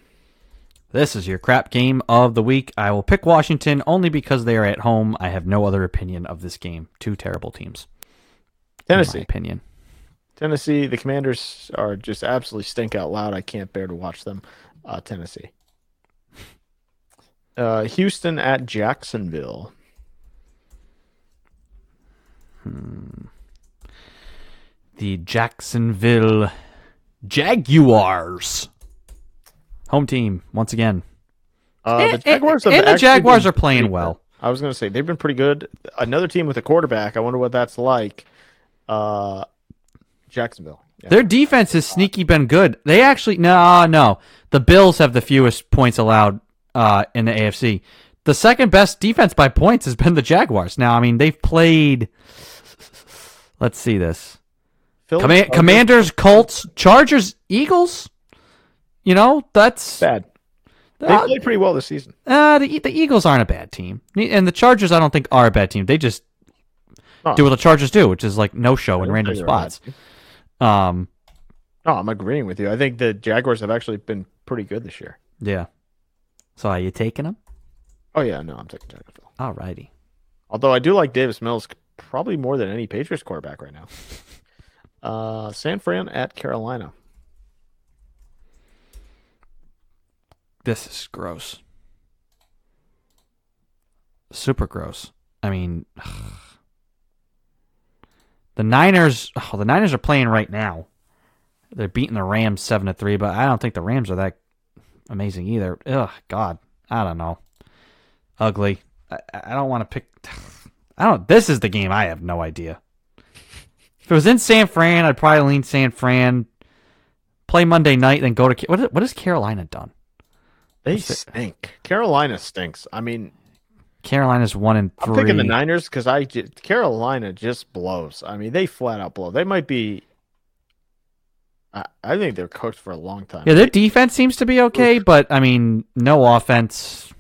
This is your crap game of the week. I will pick Washington only because they are at home. I have no other opinion of this game. Two terrible teams. Tennessee. opinion. Tennessee. The Commanders are just absolutely stink out loud. I can't bear to watch them. Uh, Tennessee. Uh, Houston at Jacksonville. The Jacksonville Jaguars. Home team once again. Uh, the Jaguars have and the Jaguars are playing well. I was gonna say they've been pretty good. Another team with a quarterback. I wonder what that's like. Uh, Jacksonville. Yeah. Their defense has sneaky been good. They actually no no. The Bills have the fewest points allowed uh, in the AFC. The second best defense by points has been the Jaguars. Now, I mean, they've played. Let's see this: Phil- Comma- uh, Commanders, Colts, Chargers, Eagles. You know that's bad. They Uh, played pretty well this season. uh, the the Eagles aren't a bad team, and the Chargers I don't think are a bad team. They just do what the Chargers do, which is like no show in random think they're a bad spots. Um, No, I'm agreeing with you. I think the Jaguars have actually been pretty good this year. yeah. So are you taking them? Oh yeah, no, I'm taking Jacksonville. Alrighty. Although I do like Davis Mills probably more than any Patriots quarterback right now. Uh, San Fran at Carolina. This is gross. Super gross. I mean, the Niners. Oh, the Niners are playing right now. They're beating the Rams seven to three, but I don't think the Rams are that amazing either. Ugh, God, I don't know. Ugly. I, I don't want to pick. I don't. This is the game. I have no idea. If it was in San Fran, I'd probably lean San Fran. Play Monday night, then go to. What? What has Carolina done? They stink. Carolina stinks. I mean, Carolina's one and three. I'm picking the Niners because I Carolina just blows. I mean, they flat out blow. They might be. I, I think they're cooked for a long time. Yeah, their defense seems to be okay, but I mean, no offense.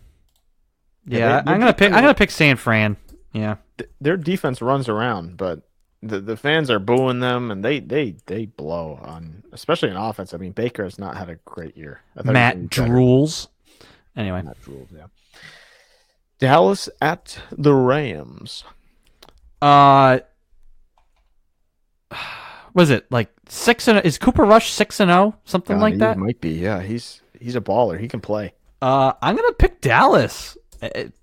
Yeah, Yeah, they- I'm gonna pick. I'm gonna pick San Fran. Yeah, Th- their defense runs around, but the the fans are booing them, and they they they blow on, especially in offense. I mean, Baker has not had a great year. Matt gonna better. Anyway, Matt drools, yeah. Dallas at the Rams. uh, was it like six and is Cooper Rush six and zero something God, like he that? might be. Yeah, he's he's a baller. He can play. Uh, I'm gonna pick Dallas. It-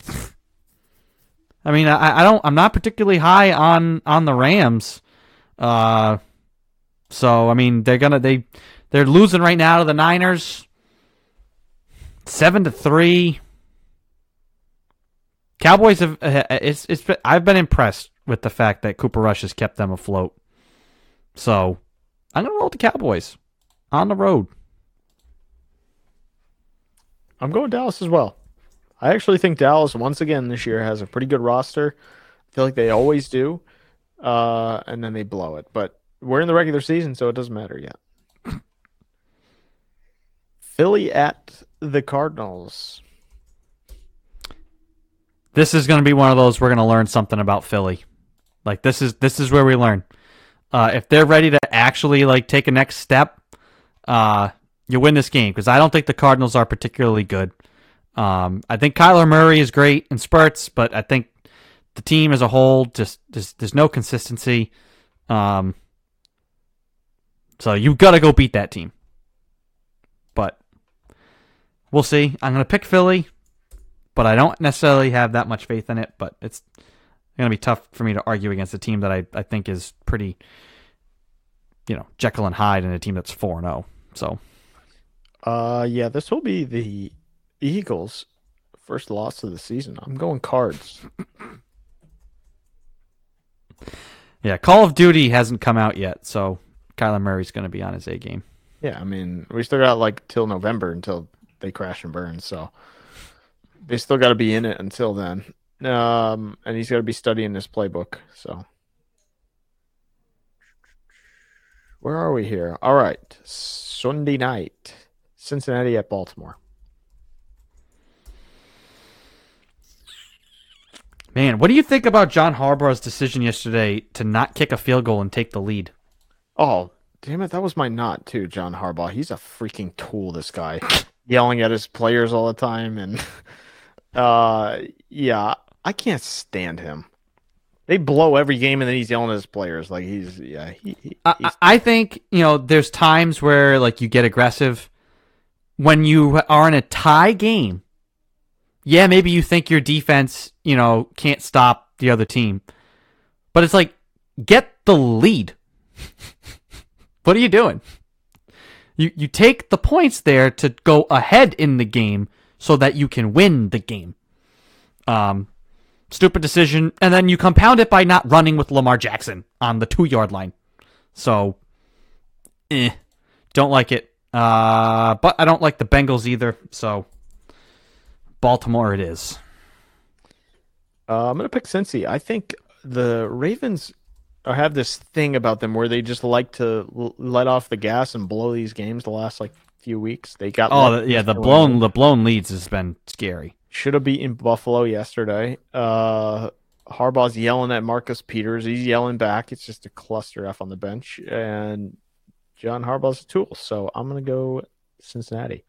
I mean, I, I don't. I'm not particularly high on on the Rams. Uh, so I mean, they're gonna they they're losing right now to the Niners, seven to three. Cowboys have uh, it's it's been- I've been impressed with the fact that Cooper Rush has kept them afloat. So I'm gonna roll with the Cowboys on the road. I'm going Dallas as well. I actually think Dallas once again this year has a pretty good roster. I feel like they always do, uh, and then they blow it. But we're in the regular season, so it doesn't matter yet. Philly at the Cardinals. this is going to be one of those we're going to learn something about Philly. Like this is this is where we learn. Uh, if they're ready to actually like take a next step, uh, you win this game because I don't think the Cardinals are particularly good. Um, I think Kyler Murray is great in spurts, but I think the team as a whole just there's, there's no consistency. Um, so you've got to go beat that team. But we'll see. I'm going to pick Philly but I don't necessarily have that much faith in it. But it's going to be tough for me to argue against a team that I, I think is pretty, you know, Jekyll and Hyde and a team that's 4 0. So, Uh, yeah, this will be the Eagles' first loss of the season. I'm going Cards. yeah, Call of Duty hasn't come out yet. So, Kyler Murray's going to be on his A game. Yeah, I mean, we still got like till November until they crash and burn, so they still got to be in it until then. Um, and he's got to be studying this playbook. So, where are we here? All right, Sunday night, Cincinnati at Baltimore. Man, what do you think about John Harbaugh's decision yesterday to not kick a field goal and take the lead? Oh, damn it, that was my not too, John Harbaugh. He's a freaking tool. This guy, yelling at his players all the time, and uh, yeah, I can't stand him. They blow every game, and then he's yelling at his players like he's yeah. He, he, I, he's, I think you know there's times where like you get aggressive when you are in a tie game. Yeah, maybe you think your defense, you know, can't stop the other team, but it's like get the lead. what are you doing? You you take the points there to go ahead in the game so that you can win the game. Um, stupid decision, and then you compound it by not running with Lamar Jackson on the two yard line. So, eh, don't like it. Uh, but I don't like the Bengals either. So, Baltimore it is. uh, I'm gonna pick Cincy. I think the Ravens uh, have this thing about them where they just like to l- let off the gas and blow these games the last like few weeks. They got Oh, yeah, the blown the blown leads has been scary. should have beaten Buffalo yesterday. Uh, Harbaugh's yelling at Marcus Peters. He's yelling back. It's just a cluster F on the bench, and John Harbaugh's a tool. So I'm gonna go Cincinnati.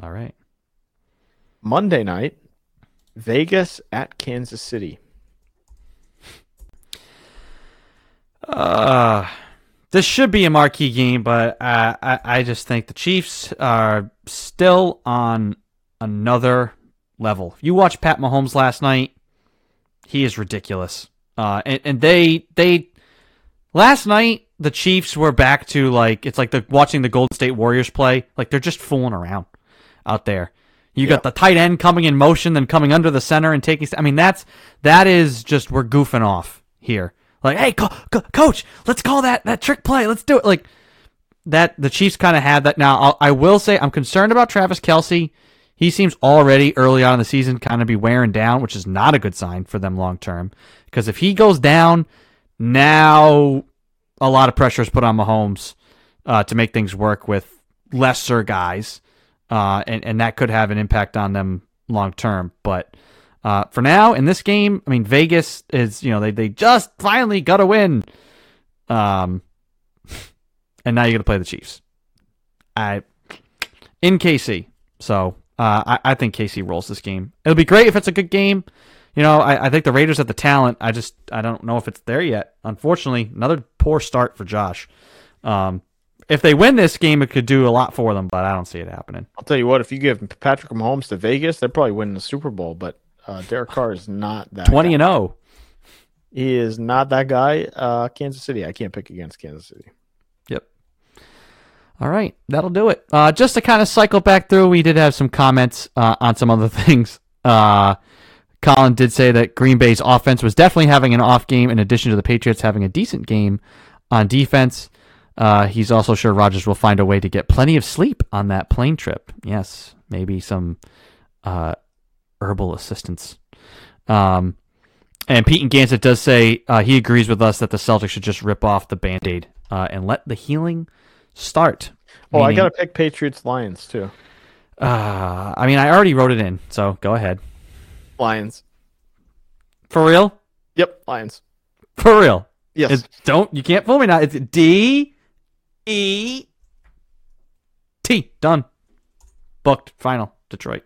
All right. Monday night, Vegas at Kansas City. Uh, this should be a marquee game, but uh, I I just think the Chiefs are still on another level. You watched Pat Mahomes last night; he is ridiculous. Uh, and, and they they last night the Chiefs were back to like it's like the watching the Golden State Warriors play. Like they're just fooling around out there. You got the tight end coming in motion, then coming under the center and taking. I mean, that's that is just we're goofing off here. Like, hey, co- co- coach, let's call that that trick play. Let's do it. Like that. The Chiefs kind of had that. Now, I'll, I will say I'm concerned about Travis Kelce. He seems already early on in the season kind of be wearing down, which is not a good sign for them long term. Because if he goes down, now a lot of pressure is put on Mahomes uh, to make things work with lesser guys, uh, and and that could have an impact on them long term. But uh, for now, in this game, I mean, Vegas is you know they they just finally got a win, um, and now you're gonna play the Chiefs. I in KC, so uh, I I think KC rolls this game. It'll be great if it's a good game. You know, I, I think the Raiders have the talent. I just I don't know if it's there yet. Unfortunately, another poor start for Josh. Um, if they win this game, it could do a lot for them, but I don't see it happening. I'll tell you what, if you give Patrick Mahomes to Vegas, they're probably winning the Super Bowl. But uh, Derek Carr is not that. Twenty guy. and oh. zero. He is not that guy. Uh, Kansas City. I can't pick against Kansas City. Yep. All right, that'll do it. Uh, just to kind of cycle back through, we did have some comments uh, on some other things. Uh, Colin did say that Green Bay's offense was definitely having an off game, in addition to the Patriots having a decent game on defense. Uh, he's also sure Rodgers will find a way to get plenty of sleep on that plane trip. Yes, maybe some uh, herbal assistance. Um, and Pete and Gansett does say uh, he agrees with us that the Celtics should just rip off the band aid uh, and let the healing start. Oh, I got to pick Patriots Lions too. Uh, I mean, I already wrote it in, so go ahead. Lions. For real? Yep, Lions. For real? Yes. It's, don't you can't fool me now. It's D E T. Done. Booked. Final. Detroit.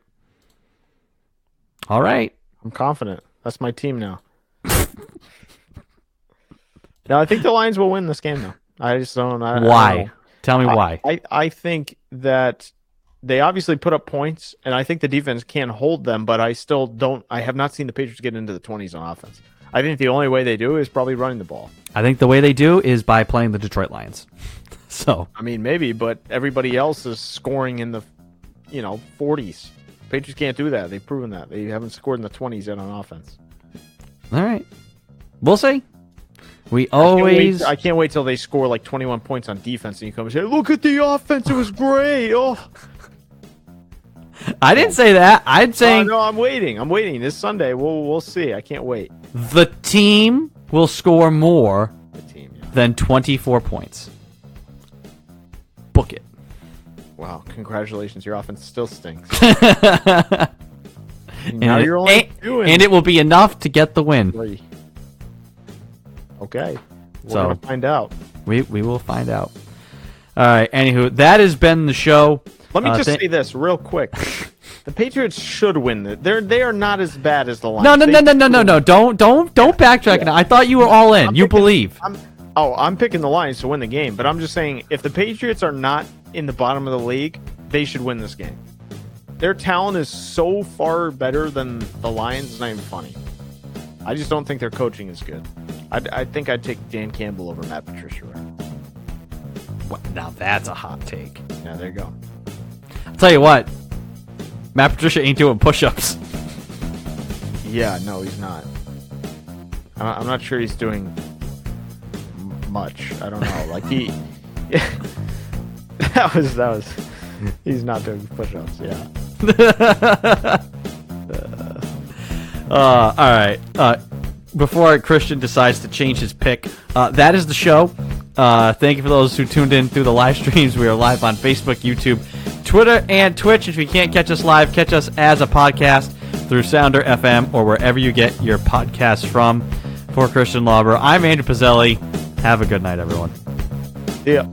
All right. I'm confident. That's my team now. no, I think the Lions will win this game though. I just don't. I, I don't Why? Tell me why. I, I think that they obviously put up points, and I think the defense can hold them, but I still don't. I have not seen the Patriots get into the 20s on offense. I think the only way they do is probably running the ball. I think the way they do is by playing the Detroit Lions. So I mean, maybe, but everybody else is scoring in the, you know, 40s. Patriots can't do that. They've proven that. They haven't scored in the 20s yet on offense. all right, we'll see. We I can't wait- always. I can't wait till they score like 21 points on defense and you come and say, look at the offense. It was great. Oh, I didn't say that. I'm Uh, saying no, I'm waiting. I'm waiting. This Sunday, we'll we'll see. I can't wait. the team will score more team. Yeah. than 24 points. Book it. Wow. Congratulations. Your offense still stinks. and, now it, you're only and, doing and it will be enough to get the win. three. Okay. We're So- gonna find out. We we will find out. All right. Anywho, that has been the show. Let me Uh, just thank- say this real quick. the Patriots should win. It. They're they are not as bad as the Lions. No, no, no, no, no, no, no. Don't don't don't backtrack. Yeah. now. I thought you were all in. I'm you believe. I'm oh, I'm picking the Lions to win the game, but I'm just saying if the Patriots are not in the bottom of the league, they should win this game. Their talent is so far better than the Lions. It's not even funny. I just don't think their coaching is good. I, I think I'd take Dan Campbell over Matt Patricia. What- Now that's a hot take. Yeah, there you go. I'll tell you what. Matt Patricia ain't doing push-ups. Yeah, no, he's not. I'm I'm not sure he's doing much. I don't know. Like he, that was that was. He's not doing push-ups. Yeah. Uh, all right. Uh, before Christian decides to change his pick, uh, that is the show. Uh, thank you for those who tuned in through the live streams. We are live on Facebook, YouTube, Twitter, and Twitch. If you can't catch us live, catch us as a podcast through Sounder FM or wherever you get your podcasts from. For Christian Lauber, I'm Andrew Pizzelli. Have a good night, everyone. Yeah.